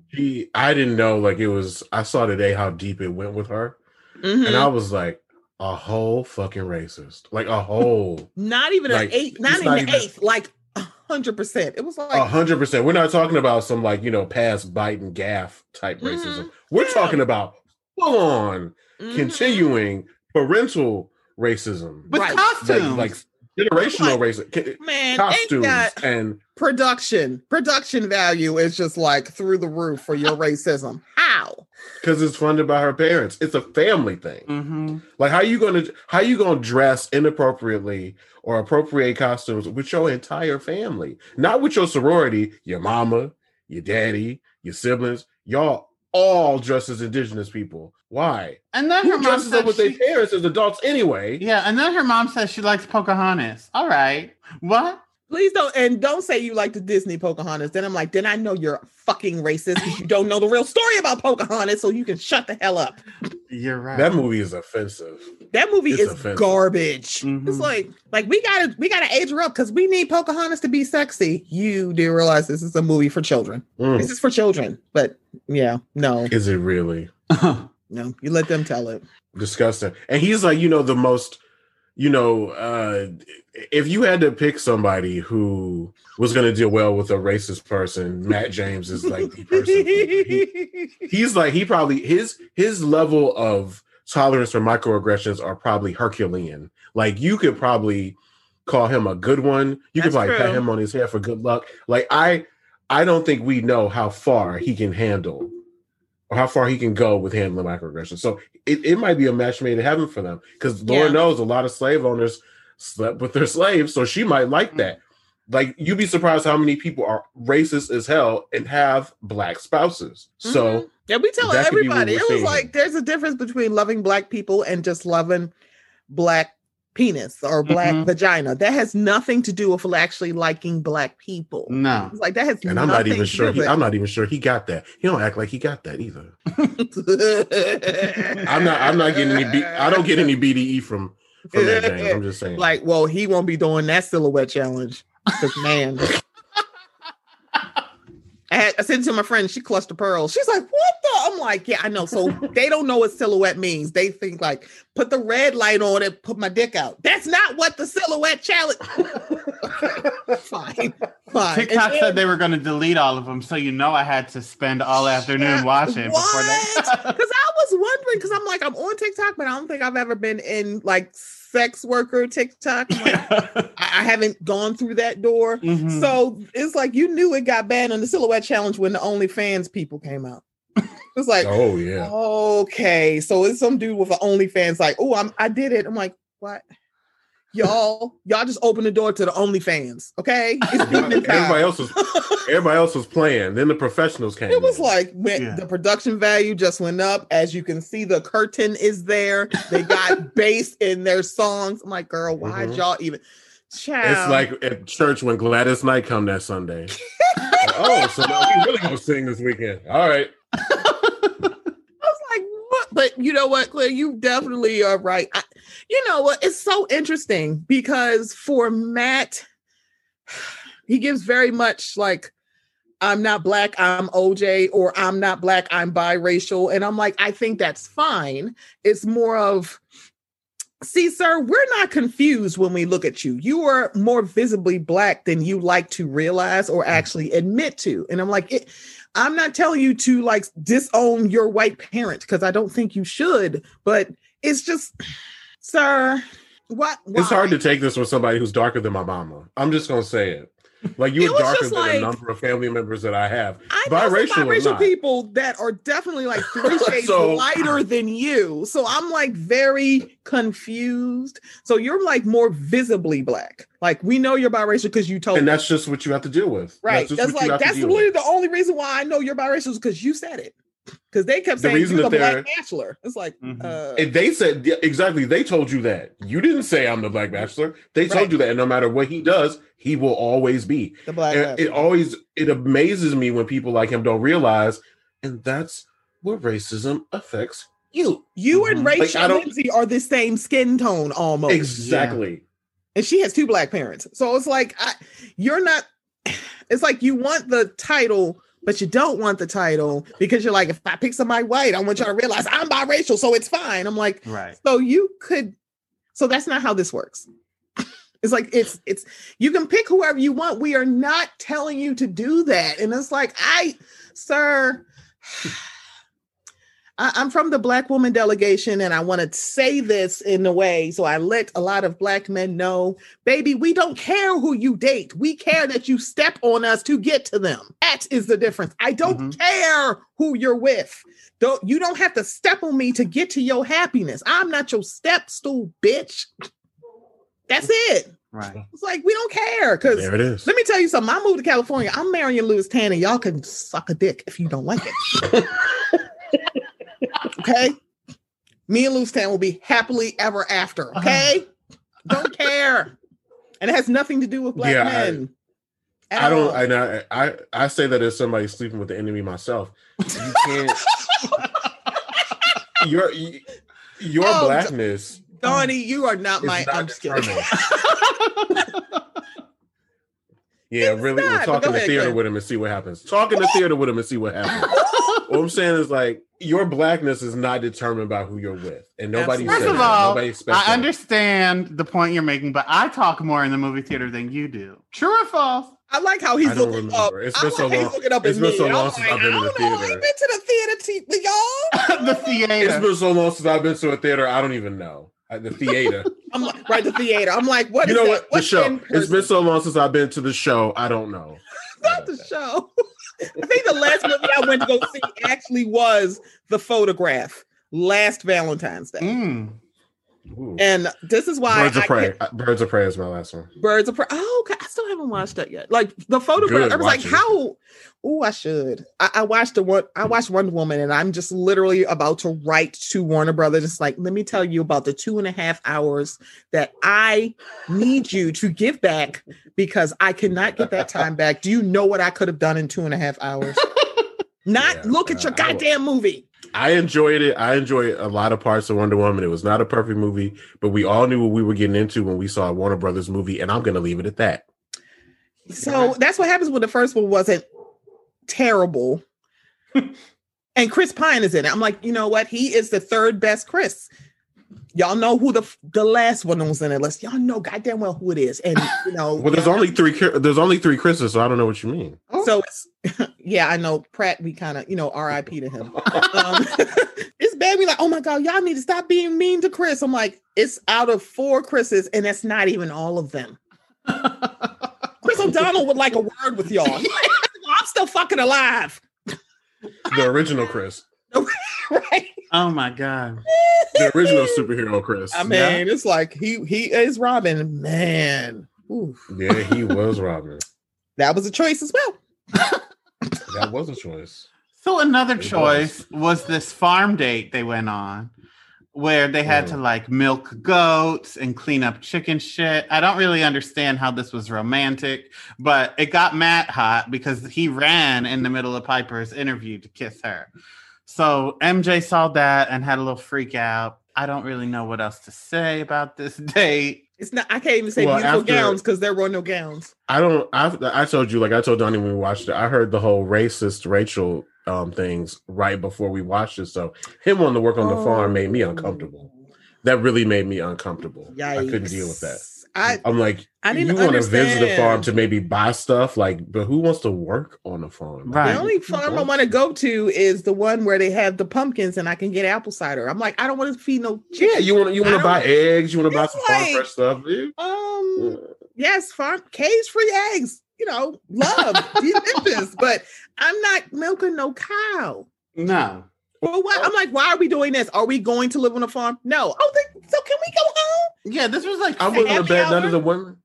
he, I didn't know. Like it was. I saw today how deep it went with her, Mhm. and I was like, a whole fucking racist, like a whole, not even like, an eighth, not even not an even- eighth, like a hundred percent. It was like a hundred percent. We're not talking about some like you know past Biden gaff type Mhm. racism. We're Yeah. talking about full on mhm. continuing parental racism, with Right. costumes. like like generational Like, racism, man, they costumes, got and production. Production value is just like through the roof for your racism. How? because it's funded by her parents. It's a family thing. Mhm. Like how you gonna how you gonna dress inappropriately or appropriate costumes with your entire family, not with your sorority, your mama, your daddy, your siblings, y'all all dress as indigenous people. Why? And then her Who mom dresses up with their she- parents as adults anyway? Yeah, and then her mom says she likes Pocahontas. All right. What? Please don't and don't say you like the Disney Pocahontas. Then I'm like, then I know you're fucking racist because you don't know the real story about Pocahontas, so you can shut the hell up. You're right. That movie is offensive. That movie It's is offensive. garbage. Mhm. It's like, like we gotta we gotta age her up because we need Pocahontas to be sexy. You do realize this is a movie for children. Mm. This is for children, but yeah, no, Is it really [LAUGHS] no, you let them tell it. disgusting? And he's like, you know, the most, you know, uh if you had to pick somebody who was going to deal well with a racist person, Matt James is like the person. He- he's like he probably his his level of tolerance for microaggressions are probably Herculean. Like you could probably call him a good one. You could That's probably pat him on his head for good luck. Like I I don't think we know how far he can handle or how far he can go with handling microaggressions. So it, it might be a match made in heaven for them because Lord Yeah. knows a lot of slave owners slept with their [LAUGHS] slaves. So she might like that. Like you'd be surprised how many people are racist as hell and have black spouses. So Mhm. yeah, we tell that could be what everybody. It was seeing. like there's a difference between loving black people and just loving black penis or black Mhm. vagina. That has nothing to do with actually liking black people. no. It's like that has and I'm not even sure he, I'm not even sure he got that. He don't act like he got that either. [LAUGHS] I'm not I'm not getting any B, I don't get any BDE from from that James. I'm just saying. like, well, he won't be doing that silhouette challenge. Because man. [LAUGHS] I, had, I said to my friend, she clutched pearls. She's like, "What the?" I'm like, "Yeah, I know." So they don't know what silhouette means. They think like, "Put the red light on and put my dick out." That's not what the silhouette challenge. [LAUGHS] fine, fine. TikTok And said they were going to delete all of them, so you know I had to spend all afternoon Yeah, watching before What? they. Because I was wondering, because I'm like, I'm on TikTok, but I don't think I've ever been in like sex worker TikTok. I'm like, I, I haven't gone through that door. [LAUGHS] Mhm. So it's like you knew it got banned on the silhouette challenge when the OnlyFans people came out. [LAUGHS] It's like, Oh yeah. okay, so it's some dude with an OnlyFans, like, oh, I'm I did it. I'm like, what? Y'all, y'all just open the door to the OnlyFans, okay? [LAUGHS] It's evening. Everybody else was everybody else was playing. Then the professionals came. It was in. like when Yeah. the production value just went up. As you can see, the curtain is there. They got [LAUGHS] bass in their songs. I'm like, girl, why Mhm. y'all even? Child. It's like at church when Gladys Knight come that Sunday. oh, so now we really gonna sing this weekend. All right. I was like, what? But you know what, Claire, you definitely are right. I, you know what? It's so interesting because for Matt, [SIGHS] he gives very much like, I'm not black, I'm OJ, or I'm not black, I'm biracial. And I'm like, I think that's fine. It's more of, see, sir, we're not confused when we look at you. You are more visibly black than you like to realize or hmm. actually admit to. And I'm like, it, I'm not telling you to like disown your white parent because I don't think you should, but it's just, [SIGHS] sir, what? It's hard to take this from somebody who's darker than my mama. I'm just gonna say it. Like you're darker than like- a number of family members that I have. I biracial biracial people that are definitely like three [LAUGHS] shades So- lighter than you. So I'm like very confused. So you're like more visibly black. Like we know you're biracial because you told And us. that's just what you have to deal with. right. just That's, what you like that's deal with. literally the only reason why I know you're biracial is because you said it. Because they kept The saying reason you're the that black they're- bachelor. It's like, Mhm. uh, And they said yeah, exactly. They told you that. You didn't say I'm the Black Bachelor. They told Right. you that, and no matter what he does, he will always be. the black And bachelor. it always it amazes me when people like him don't realize, and that's where racism affects you. You and Mhm. Like, Rachel I don't- Lindsay are the same skin tone almost. Exactly. and she has two black parents. So it's like I, you're not. [SIGHS] It's like you want the title, but you don't want the title because you're like, if I pick somebody white, I want y'all to realize I'm biracial, so it's fine. I'm like, Right. so you could. So that's not how this works. [LAUGHS] It's like it's it's you can pick whoever you want. We are not telling you to do that. And it's like, I, sir, [SIGHS] [LAUGHS] I, I'm from the Black Woman Delegation, and I want to say this in a way so I let a lot of Black men know, baby, we don't care who you date. We care that you step on us to get to them. That is the difference. I don't Mhm. care who you're with. Don't you don't have to step on me to get to your happiness. I'm not your step stool, bitch. That's it. Right. It's like we don't care because There it is. let me tell you something. I moved to California. I'm marrying Louis Tanner. Y'all can suck a dick if you don't like it. [LAUGHS] okay? Me and Louis Tanner will be happily ever after. Uh-huh. Okay? don't care. And it has nothing to do with black Yeah, men. at I don't. all. I, know- I I say that as somebody sleeping with the enemy myself. You [LAUGHS] can't. your your Oh, blackness Donnie, you are not my. not I'm just kidding. [LAUGHS] Yeah, It's really. not, We're talking to ahead, theater Claire. with him and see what happens. Talking to the theater with him and see what happens. [LAUGHS] what I'm saying is like your blackness is not determined by who you're with, and nobody First of all, nobody I that. understand the point you're making, but I talk more in the movie theater than you do. True or false? I like how he's looking remember. up. It's I been like so how long- looking up it's at been me. so I'm long since like, I've been I in the don't know. I theater. ain't been to the theater, te- with y'all. [LAUGHS] the It's theater. been so long since I've been to a theater. I don't even know the theater. [LAUGHS] I'm like, right, the theater. I'm like, what you is know that? what? The What's show. It's been so long since I've been to the show. I don't know. [LAUGHS] not the show. I think the last movie I went to go see actually was The Photograph last Valentine's Day. Mm. Ooh. And this is why Birds of I Prey. can't- Uh, Birds of Prey is my last one. Birds of Prey. Oh, okay. I still haven't watched that yet. Like the photograph. I was like, it. how? Oh, I should. I, I watched the one. I watched Wonder Woman, and I'm just literally about to write to Warner Brothers. It's like, let me tell you about the two and a half hours that I need you to give back because I cannot get that time back. Do you know what I could have done in two and a half hours? [LAUGHS] Not Yeah, look at uh, your goddamn movie. I enjoyed it. I enjoyed a lot of parts of Wonder Woman. It was not a perfect movie, but we all knew what we were getting into when we saw a Warner Brothers movie, and I'm going to leave it at that. So that's what happens when the first one wasn't terrible. [LAUGHS] and Chris Pine is in it. I'm like, you know what? He is the third best Chris. Y'all know who the the last one was in it. Let's y'all know goddamn well who it is. And you know, [LAUGHS] Well, there's only three. Chri- There's only three Chris's, so I don't know what you mean. so it's [LAUGHS] yeah, I know Pratt. We kind of you know R.I.P. to him. Um, [LAUGHS] it's bad. We like, oh my god, y'all need to stop being mean to Chris. I'm like, it's out of four Chris's, and that's not even all of them. Chris O'Donnell would like a word with y'all. I'm still fucking alive, The original Chris, [LAUGHS] right? Oh my god. [LAUGHS] the original superhero Chris. I mean, Yeah. it's like he he is Robin, man. Oof. yeah, he was Robin. [LAUGHS] That was a choice as well. That was a choice. So another It choice was this farm date they went on where they had to like milk goats and clean up chicken shit. I don't really understand how this was romantic, but it got Matt hot because he ran in the middle of Piper's interview to kiss her. So MJ saw that and had a little freak out. I don't really know what else to say about this [LAUGHS] date. It's not. I can't even say Well, beautiful after- gowns because there were no gowns. I don't. I I told you, like I told Donnie when we watched it. I heard the whole racist Rachel um things right before we watched it. So him wanting to work on the farm made me uncomfortable. That really made me uncomfortable. Yikes. I couldn't deal with that. I I'm like, I you didn't want to visit the farm to maybe buy stuff, like, but who wants to work on a farm? Right. The only farm I want to go to is the one where they have the pumpkins and I can get apple cider. I'm like, I don't want to feed no Yeah, you want you want to buy eggs, you want to buy It's some farm fresh stuff. dude. Um, yes, farm cage free eggs. You know, love [LAUGHS] delicious, but I'm not milking no cow. No. Well, what? I'm like, why are we doing this? Are we going to live on a farm? No. Oh, then, so can we go home? Yeah, this was like I wouldn't have bet none of the women.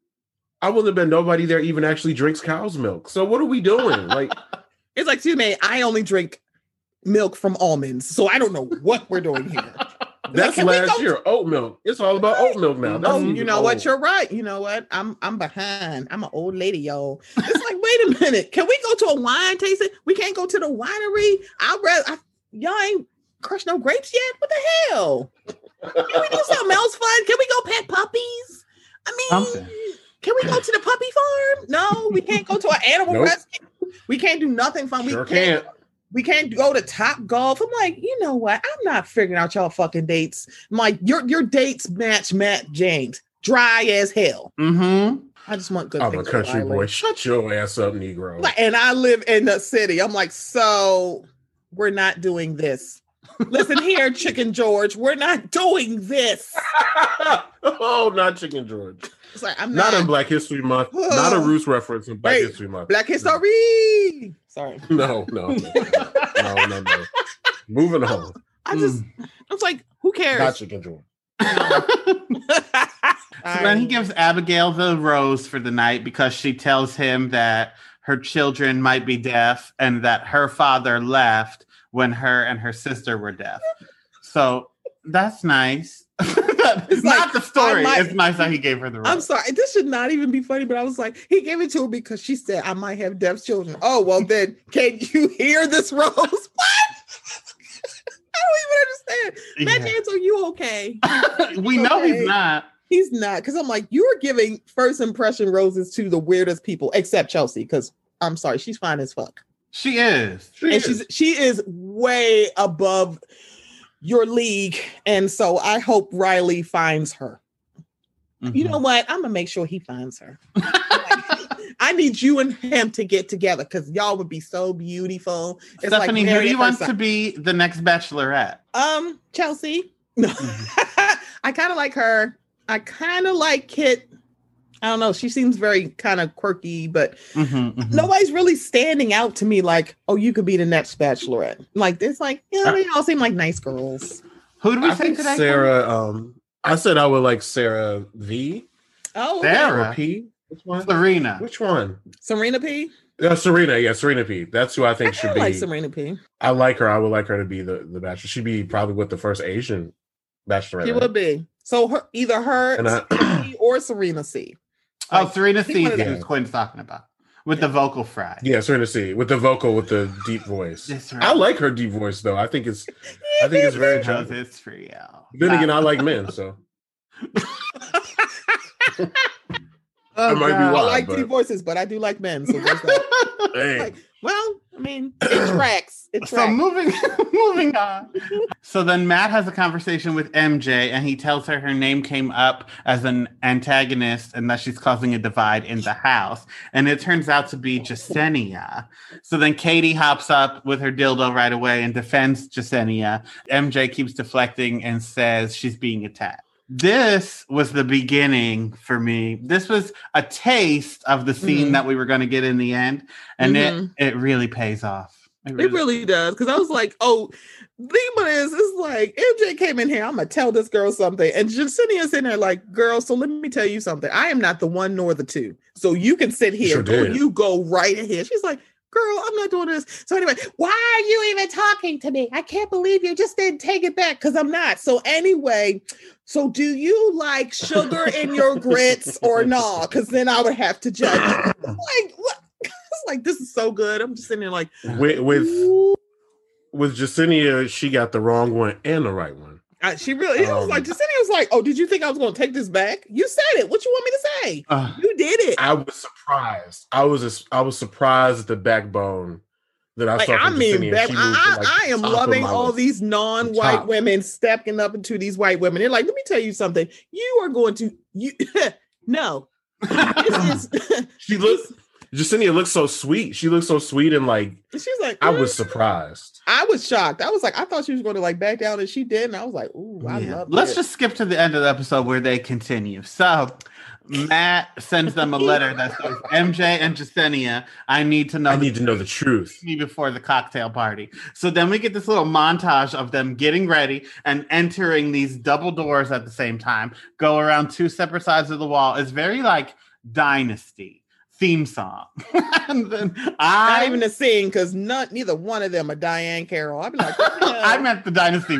I wouldn't have been nobody there even actually drinks cow's milk. So what are we doing? Like, [LAUGHS] It's like, excuse me, I only drink milk from almonds, so I don't know what we're doing here. [LAUGHS] that's we last year. Oat milk. It's all about oat milk now. That's oh, you know what? You're right. You know what? I'm I'm behind. I'm an old lady, y'all. It's like, wait a minute. Can we go to a wine tasting? We can't go to the winery. I'd rather I, y'all ain't crushed no grapes yet. What the hell? Can we do something else fun? Can we go pet puppies? I mean, Something. can we go to the puppy farm? No, we can't go to an animal Nope. rescue. We can't do nothing fun. Sure we can't, can't. we can't go to Top Golf. I'm like, you know what? I'm not figuring out y'all fucking dates. I'm like, your your dates match Matt James. Dry as hell. Mm-hmm. I just want good I'm a country boy. Shut your ass up, Negro. And I live in the city. I'm like, so we're not doing this. Listen here, [LAUGHS] Chicken George. We're not doing this. [LAUGHS] oh, not Chicken George. It's like I'm Not not, in Black History Month. Not a. Roots reference in Black Wait, History Month. Black History. Sorry. [LAUGHS] No, no, no, no, no, no. Moving on. I just mm. I was like, who cares? Not Chicken George. So then he gives Abigail the rose for the night because she tells him that her children might be deaf and that her father left when her and her sister were deaf. So that's nice. [LAUGHS] it's not like, the story. Might- it's nice that he gave her the rose. I'm sorry. This should not even be funny, but I was like, he gave it to her because she said I might have deaf children. Oh well, [LAUGHS] then can you hear this rose? [LAUGHS] What? I don't even understand. Matt Yeah. James, are you okay? we know Okay. he's not. He's not because I'm like, you are giving first impression roses to the weirdest people, except Chelsea. Because I'm sorry, she's fine as fuck, She is. She and is. she's she is way above your league, and so I hope Riley finds her. You Mhm. know what? I'm gonna make sure he finds her. [LAUGHS] I need you and him to get together because y'all would be so beautiful. It's like Stephanie, who do you want to be the next bachelorette? Um, Chelsea. No, [LAUGHS] I kind of like her. I kind of like Kit. I don't know. She seems very kind of quirky, but Mhm, mhm. nobody's really standing out to me like, oh, you could be the next bachelorette. Like, it's like, you know, they all seem like nice girls. Who do we I say think today? Sarah. Um, I said I would like Sarah V Oh, okay. Sarah. or P. Which one? Serena. Which one? Serena P. Uh, Serena. Yeah, Serena P. That's who I I think should be. of like Serena P. I like her. I would like her to be the the bachelor. She'd be probably with the first Asian bachelorette. She would be. So her either her And I- C or Serena C. Oh, Like, Serena C is them. who Quinn's talking about with the vocal fry. Yeah, Serena C with the vocal with the deep voice. That's right. I like her deep voice though. I think it's I think it's very [LAUGHS] Because charming. it's for you. Then again, I like men, so [LAUGHS] Oh, I might be God. I like but- deep voices, but I do like men. So there's that. [LAUGHS] hey, Like, Well, I mean, [CLEARS THROAT] it tracks. It So moving [LAUGHS] moving on. So then Matt has a conversation with MJ and he tells her her name came up as an antagonist and that she's causing a divide in the house. And it turns out to be Jessenia. So then Katie hops up with her dildo right away and defends Jessenia. MJ keeps deflecting and says she's being attacked. This was the beginning for me. This was a taste of the scene Mhm. that we were going to get in the end, and Mhm. it it really pays off. It really does. Because I was like, oh, Lima is, it's like, MJ came in here. I'm going to tell this girl something. And Jessenia's in there like, girl, so let me tell you something. I am not the one nor the two. So you can sit here. Sure Go- did. you go right ahead. She's like, girl, I'm not doing this. So anyway, why are you even talking to me? I can't believe you just didn't take it back because I'm not. So anyway, so do you like sugar in your grits or [LAUGHS] not? Because then I would have to judge. [CLEARS THROAT] like, what? [LAUGHS] Like, this is so good. I'm just sitting there like, With with Ooh. with Jessenia, she got the wrong one and the right one. Uh, she really it was Um, like Jessenia was like, "Oh, did you think I was going to take this back? You said it. What you want me to say? Uh, You did it. I was surprised. I was I was surprised at the backbone that I Like, saw. I mean, back, I, I, like, I am loving all list. these non-white women stepping up into these white women. They're like, let me tell you something. You are going to you [LAUGHS] no. [LAUGHS] This is She looked. [LAUGHS] Jessenia looks so sweet. She looks so sweet and like she's like, I was surprised. I was shocked. I was like, I thought she was going to like back down, and she did. And I was like, ooh, I Yeah. love Let's it. just skip to the end of the episode where they continue. So Matt sends them a letter that says, MJ and Jessenia, I need to know I the need to know the truth. before the cocktail party. So then we get this little montage of them getting ready and entering these double doors at the same time, go around two separate sides of the wall. It's very like dynasty theme song. [LAUGHS] and then I not even a sing because not neither one of them are Diahann Carroll. I'd be like, what the [LAUGHS] hell? I meant the dynasty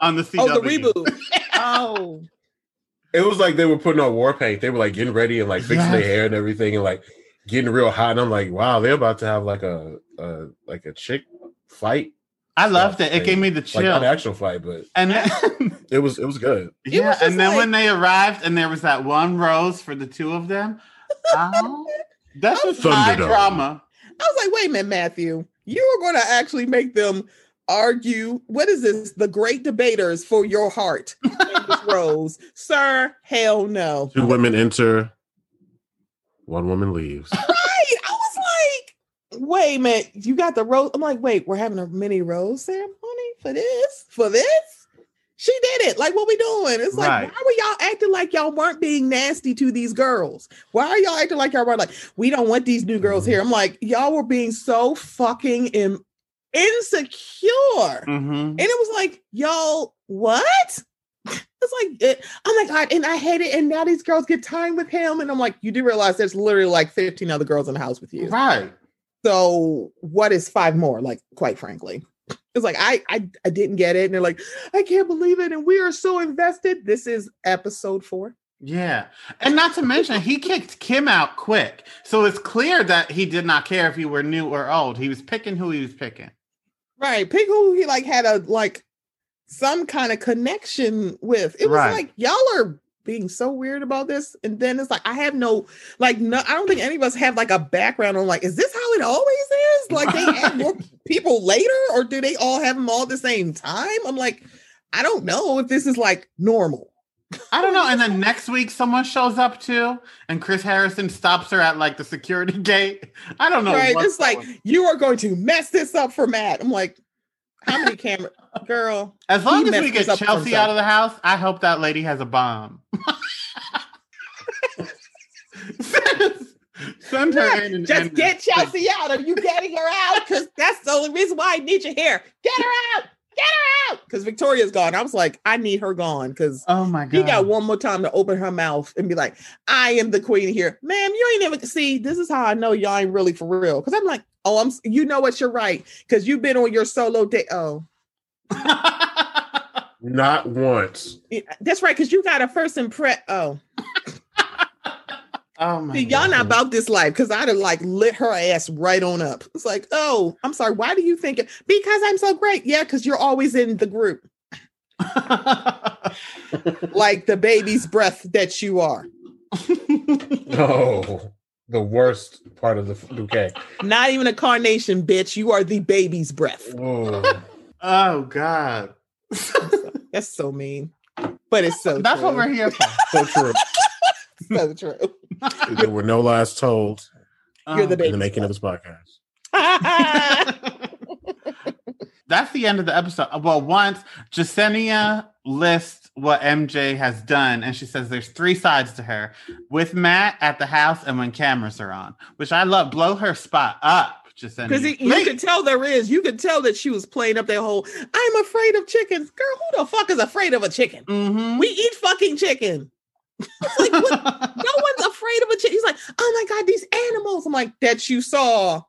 on the CW. oh, the reboot. [LAUGHS] oh, It was like they were putting on war paint. They were like getting ready and like fixing their hair and everything and like getting real hot. And I'm like, wow, they're about to have like a, a like a chick fight. I loved it. It gave me the Like chill. not an actual fight, but and then, it was it was good. yeah, was and then like- when they arrived, and there was that one rose for the two of them. Oh, that's just high Thunderdome. drama. I was like, wait a minute, Matthew. You were going to actually make them argue. What is this? The great debaters for your heart, [LAUGHS] Rose, sir. Hell no. Two women enter, one woman leaves. [LAUGHS] Right. I was like, wait a minute. You got the rose. I'm like, wait, we're having a mini rose ceremony for this? For this? She did it. Like, what we doing? It's like, Right. why were y'all acting like y'all weren't being nasty to these girls? Why are y'all acting like y'all were like, we don't want these new girls here? I'm like, y'all were being so fucking in- insecure. hmm And it was like, y'all, what? [LAUGHS] It's like, it, oh my God. And I hate it. And now these girls get time with him. And I'm like, you do realize there's literally like 15 other girls in the house with you. Right. So what is five more? Like, quite frankly. It's like I, I I didn't get it. And they're like, I can't believe it. And we are so invested. This is episode four. Yeah. And not to mention, he kicked Kim out quick. So it's clear that he did not care if you were new or old. He was picking who he was picking. Right. Pick who he like had a like some kind of connection with. It was Right. like y'all are being so weird about this. And then it's like I have no like no I don't think any of us have like a background on like, is this how it always is? Like they add more [LAUGHS] people later, or do they all have them all at the same time? I'm like, I don't know if this is like normal. I don't know. And then next week, someone shows up too, and Chris Harrison stops her at like the security [LAUGHS] gate. I don't know. right. It's like you are going to mess this up for Matt. I'm like, how many [LAUGHS] camera girl? as long as we get Chelsea out of the house, I hope that lady has a bomb. [LAUGHS] send, her in and Just end get. Chelsea out. Are you getting her out? Because that's the only reason why I need you here. Get her out. Get her out. Because Victoria's gone. I was like, I need her gone because Oh my god! he got one more time to open her mouth and be like, I am the queen here. Ma'am, you ain't even see, this is how I know y'all ain't really for real. Because I'm like, oh, I'm you know what, you're right. Because you've been on your solo day. Oh, Not once. yeah, that's right. Because you got a first impress. Oh, [LAUGHS] oh my! See, y'all God. not about this life because I'd have like lit her ass right on up. It's like, oh, I'm sorry. Why do you think it? Because I'm so great. Yeah, because you're always in the group, [LAUGHS] like the baby's breath that you are. [LAUGHS] No. the worst part of the bouquet. Not even a carnation, bitch. You are the baby's breath. Oh, Oh God. That's so mean. But it's so That's true. what we're here for. so true. [LAUGHS] so true. there were no lies told You're the oh, in baby. the making of this podcast. [LAUGHS] That's the end of the episode. Well, once Jessenia lists what MJ has done, and she says there's three sides to her with Matt at the house and when cameras are on, which I love. Blow her spot up, Jessenia. Because you Please. could tell there is. You could tell that she was playing up that whole I'm afraid of chickens. Girl, who the fuck is afraid of a chicken? Mhm. We eat fucking chicken. It's like, what? [LAUGHS] no one's afraid of a chicken. He's like, oh my God, these animals. I'm like, that you saw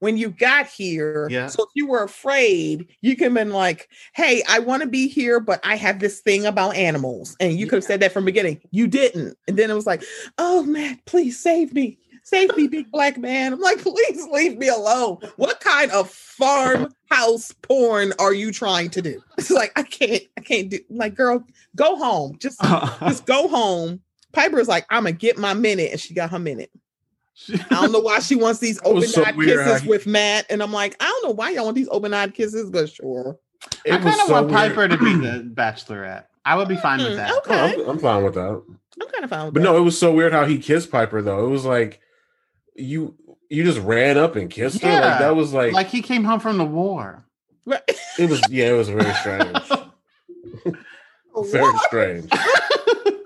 when you got here. Yeah. So if you were afraid, you could have been like, hey, I want to be here, but I have this thing about animals. And you could have said that from the beginning. You didn't. And then it was like, oh man, please save me. Save me, big black man. I'm like, please leave me alone. What kind of farmhouse porn are you trying to do? [LAUGHS] It's like, I can't, I can't do like, girl, go home. Just [LAUGHS] just go home. Piper's like, I'm gonna get my minute, and she got her minute. I don't know why she wants these [LAUGHS] open so eyed weird how kisses he- with Matt, and I'm like, I don't know why y'all want these open eyed kisses, but sure. It I kind of so want weird. Piper to be [CLEARS THROAT] the bachelorette. I would be fine with Hmm, that. okay. Oh, I'm, I'm fine with that. I'm kind of fine with But that. no, it was so weird how he kissed Piper though. It was like you you just ran up and kissed her. Like that was like, Like he came home from the war. It was yeah, it was very strange. [LAUGHS] very What? strange.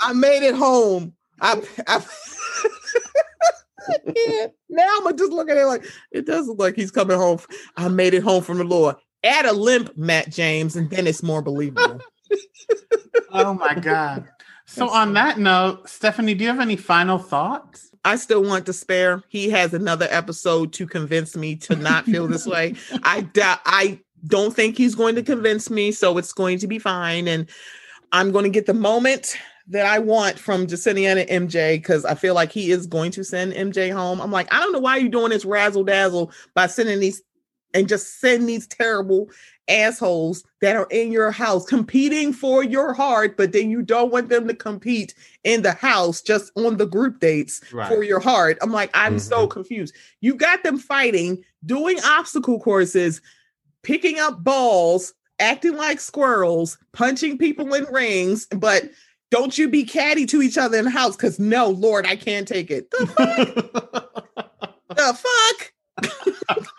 I made it home. I, I, I can't. Now I'm gonna just look at it like it does look like he's coming home. I made it home from the Lord. Add a limp, Matt James, and then it's more believable. [LAUGHS] oh my God. So That's on so- that note, Stephanie, do you have any final thoughts? I still want to spare. He has another episode to convince me to not feel this way. [LAUGHS] I doubt. I don't think he's going to convince me, so it's going to be fine. And I'm going to get the moment that I want from Jessenia and MJ because I feel like he is going to send MJ home. I'm like, I don't know why you're doing this razzle dazzle by sending these and just send these terrible assholes that are in your house competing for your heart, but then you don't want them to compete in the house just on the group dates Right. for your heart. I'm like, I'm so Mhm. confused. You got them fighting, doing obstacle courses, picking up balls, acting like squirrels, punching people in rings, but don't you be catty to each other in the house because no, Lord, I can't take it. The, [LAUGHS] the fuck? [LAUGHS]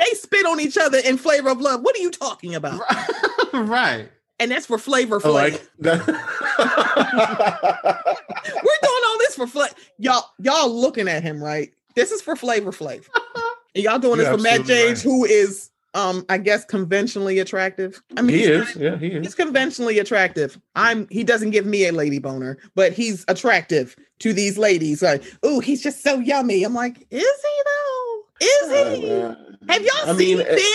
they spit on each other in flavor of love. What are you talking about? [LAUGHS] right. And that's for flavor I flavor. like. [LAUGHS] [LAUGHS] We're doing all this for flavor. Y'all, y'all looking at him, right? This is for flavor flavor. And y'all doing this You're for Matt James, right. who is um, I guess conventionally attractive. I mean he he's, is, yeah, he is he's conventionally attractive. I'm he doesn't give me a lady boner, but he's attractive to these ladies. Like, oh, he's just so yummy. I'm like, is he though? Is he? Uh, Have y'all I seen mean, uh, Ben?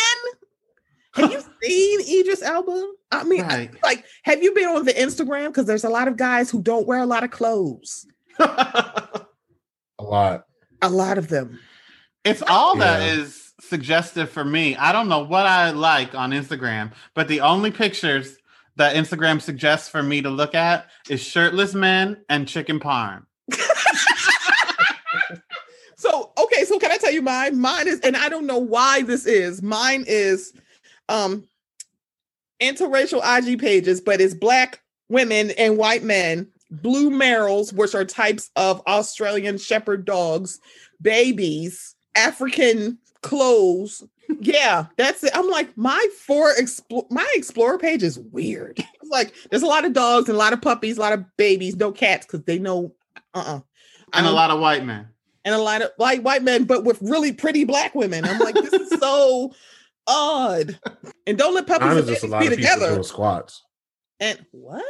[LAUGHS] Have you seen Idris Elba? I mean, I- like, have you been on the Instagram? Because there's a lot of guys who don't wear a lot of clothes. [LAUGHS] a lot. A lot of them. It's all that Yeah. is suggestive for me. I don't know what I like on Instagram, but the only pictures that Instagram suggests for me to look at is shirtless men and chicken parm. So, okay, so can I tell you mine? Mine is, and I don't know why this is. Mine is um interracial IG pages, but it's black women and white men, blue merles, which are types of Australian shepherd dogs, babies, African clothes. Yeah, that's it. I'm like, my four explore my explorer page is weird. [LAUGHS] It's like there's a lot of dogs and a lot of puppies, a lot of babies, no cats, because they know uh-uh. And a Um, lot of white men. And a lot of like white men, but with really pretty black women. I'm like, this is so [LAUGHS] odd. And don't let puppies and just a babies lot be of together. doing squats. And what?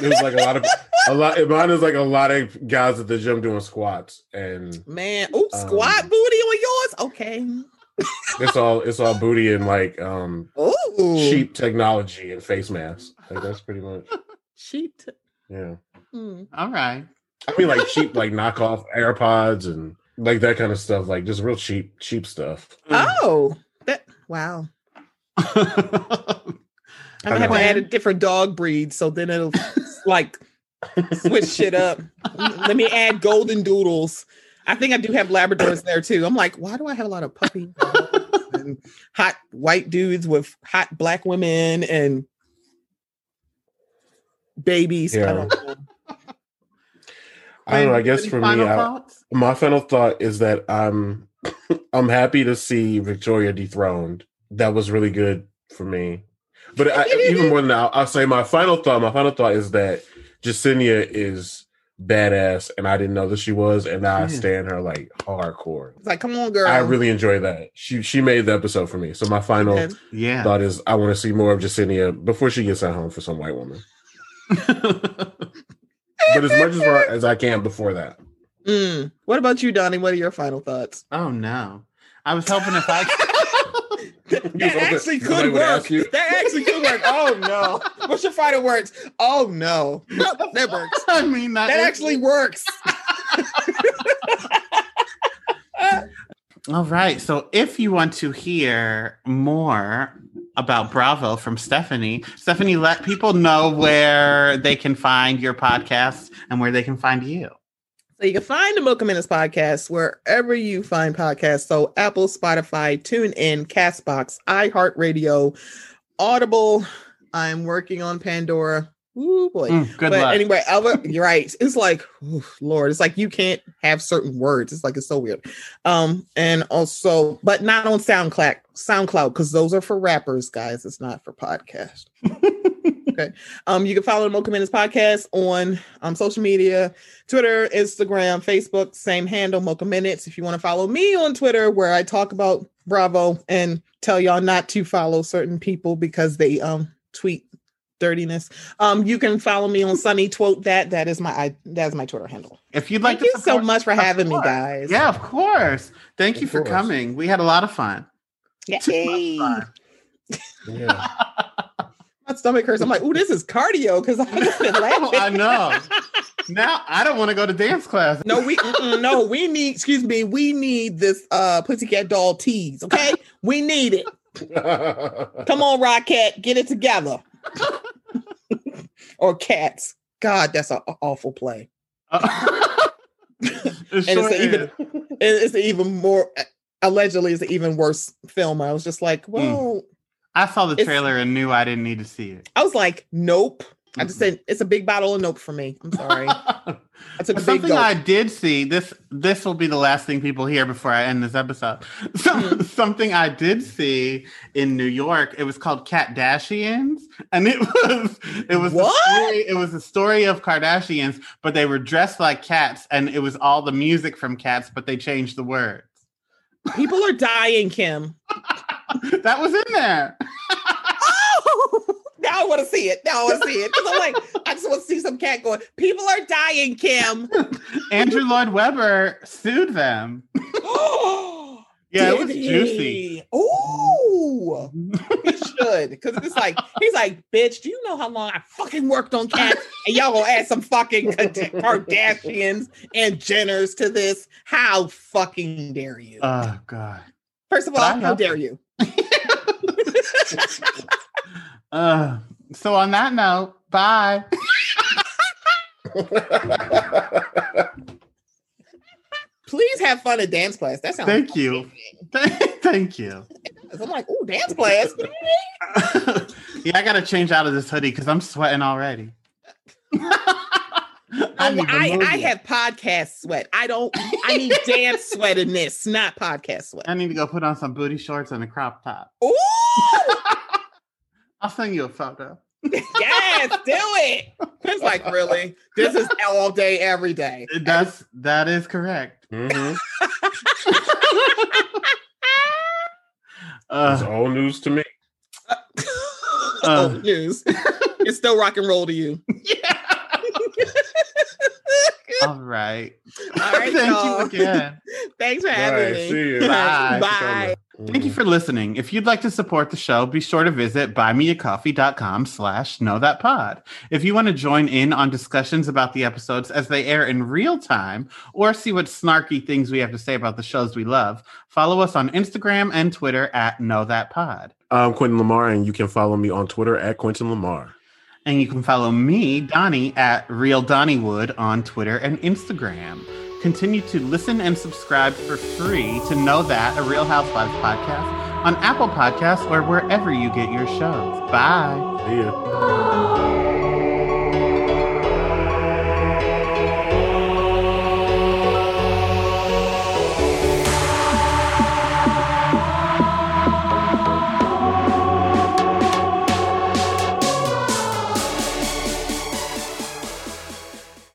It was like a lot of a lot. Mine is like a lot of guys at the gym doing squats, and Man, ooh, Um, squat booty on yours? Okay. it's all it's all booty and like um Ooh, cheap technology and face masks. Like that's pretty much [LAUGHS] Cheap. t- yeah. hmm. All right. I mean like cheap like knockoff AirPods and like that kind of stuff. Like just real cheap cheap stuff. Mm. Oh, that wow. [LAUGHS] I'm gonna have to add a different dog breed, so then it'll like switch shit up. Let me add golden doodles. I think I do have Labradors there too. I'm like, why do I have a lot of puppy and hot white dudes with hot black women and babies? I Yeah. Don't know. I don't know. I guess for me, I, my final thought is that I'm um, [LAUGHS] I'm happy to see Victoria dethroned. That was really good for me. But I, [LAUGHS] even more than that, I'll, I'll say my final thought. My final thought is that Jessenia is badass, and I didn't know that she was, and now I stand her like hardcore. It's like, come on, girl. I really enjoy that. She she made the episode for me. So my final And Yeah. thought is I want to see more of Jessenia before she gets sent home for some white woman. [LAUGHS] But as much as her as I can before that. Mm. What about you, Donnie? What are your final thoughts? oh no. I was hoping if I [LAUGHS] that hoping actually somebody could would work. you? That actually could work. Oh no. What's your final words? Oh no. No, [LAUGHS] that works. I mean that, That is- actually works. [LAUGHS] All right. So if you want to hear more about Bravo from Stephanie, Stephanie, let people know where they can find your podcast and where they can find you. So you can find the Mocha Minutes podcast wherever you find podcasts. So Apple, Spotify, TuneIn, Castbox, iHeartRadio, Audible. I'm working on Pandora. Ooh boy. Mm, but luck. anyway, other, you're right. It's like, oof, Lord, it's like you can't have certain words. It's like it's so weird. Um, and also, but not on SoundCloud, SoundCloud, because those are for rappers, guys. It's not for podcast. [LAUGHS] okay. Um, you can follow the Mocha Minutes podcast on um social media, Twitter, Instagram, Facebook, same handle, Mocha Minutes. If you want to follow me on Twitter, where I talk about Bravo and tell y'all not to follow certain people because they um tweet dirtiness. Um, you can follow me on Sunny Twote that. That is my I, that is my Twitter handle. if you'd like Thank to you so much for Of having me, guys. Yeah, of course. Thank you Of for course. coming. We had a lot of fun. Yay. Yeah. [LAUGHS] My stomach hurts. I'm like, oh, this is cardio because I've just been laughing. I know. Now I don't want to go to dance class. No, we no, we need. Excuse me, we need this uh pussycat doll tease. Okay, we need it. [LAUGHS] Come on, Rocket, get it together. [LAUGHS] or cats. God, that's an awful play. it And sure it's even is. it's an even more allegedly is an even worse film. I was just like, Hmm. well, I saw the trailer and knew I didn't need to see it. I was like, nope. I just said it's a big bottle of nope for me. I'm sorry. [LAUGHS] I took a big Something. I did see this this will be the last thing people hear before I end this episode. [LAUGHS] So, Mhm. Something I did see in New York. It was called Kardashians, and it [LAUGHS] was it was the story, it was a story of Kardashians, but they were dressed like cats, and it was all the music from Cats, but they changed the words. People are dying, Kim. [LAUGHS] that was in there. Oh, [LAUGHS] now I want to see it. Now I want to see it because I'm like, I just want to see some cat going. People are dying, Kim. [LAUGHS] Andrew Lloyd Webber sued them. [GASPS] Yeah, it was juicy. Ooh, he [LAUGHS] should because it's like he's like, bitch. Do you know how long I fucking worked on cats? And y'all gonna add some fucking [LAUGHS] Kardashians and Jenners to this? How fucking dare you? Oh God. First of all, how dare it. you? [LAUGHS] Uh, so on that note, bye. Please have fun at dance class. That sounds. Thank you. [LAUGHS] Thank you. I'm like, oh, dance class. [LAUGHS] yeah, I gotta change out of this hoodie because I'm sweating already. [LAUGHS] I, oh, need to I, I have podcast sweat. I don't. I need dance sweat in this, not podcast sweat. I need to go put on some booty shorts and a crop top. Ooh, I'll send you a photo. yes, do it. It's like really. This is all day, every day. That's that is correct. Mhm. It's Uh, all news to me. oh, [LAUGHS] Uh. news. [LAUGHS] It's still rock and roll to you. [LAUGHS] Yeah. All right. All right, Thank y'all. you again. Thanks for All having right, me. see you. Bye. Bye. Thank you for listening. If you'd like to support the show, be sure to visit buymeacoffee.com slash know that pod. If you want to join in on discussions about the episodes as they air in real time or see what snarky things we have to say about the shows we love, follow us on Instagram and Twitter at know that pod. I'm Quentin Lamar, and you can follow me on Twitter at Quentin Lamar. And you can follow me, Donnie, at Real Donnie Wood on Twitter and Instagram. Continue to listen and subscribe for free to Know That, a Real Housewives podcast on Apple Podcasts or wherever you get your shows. Bye. See ya.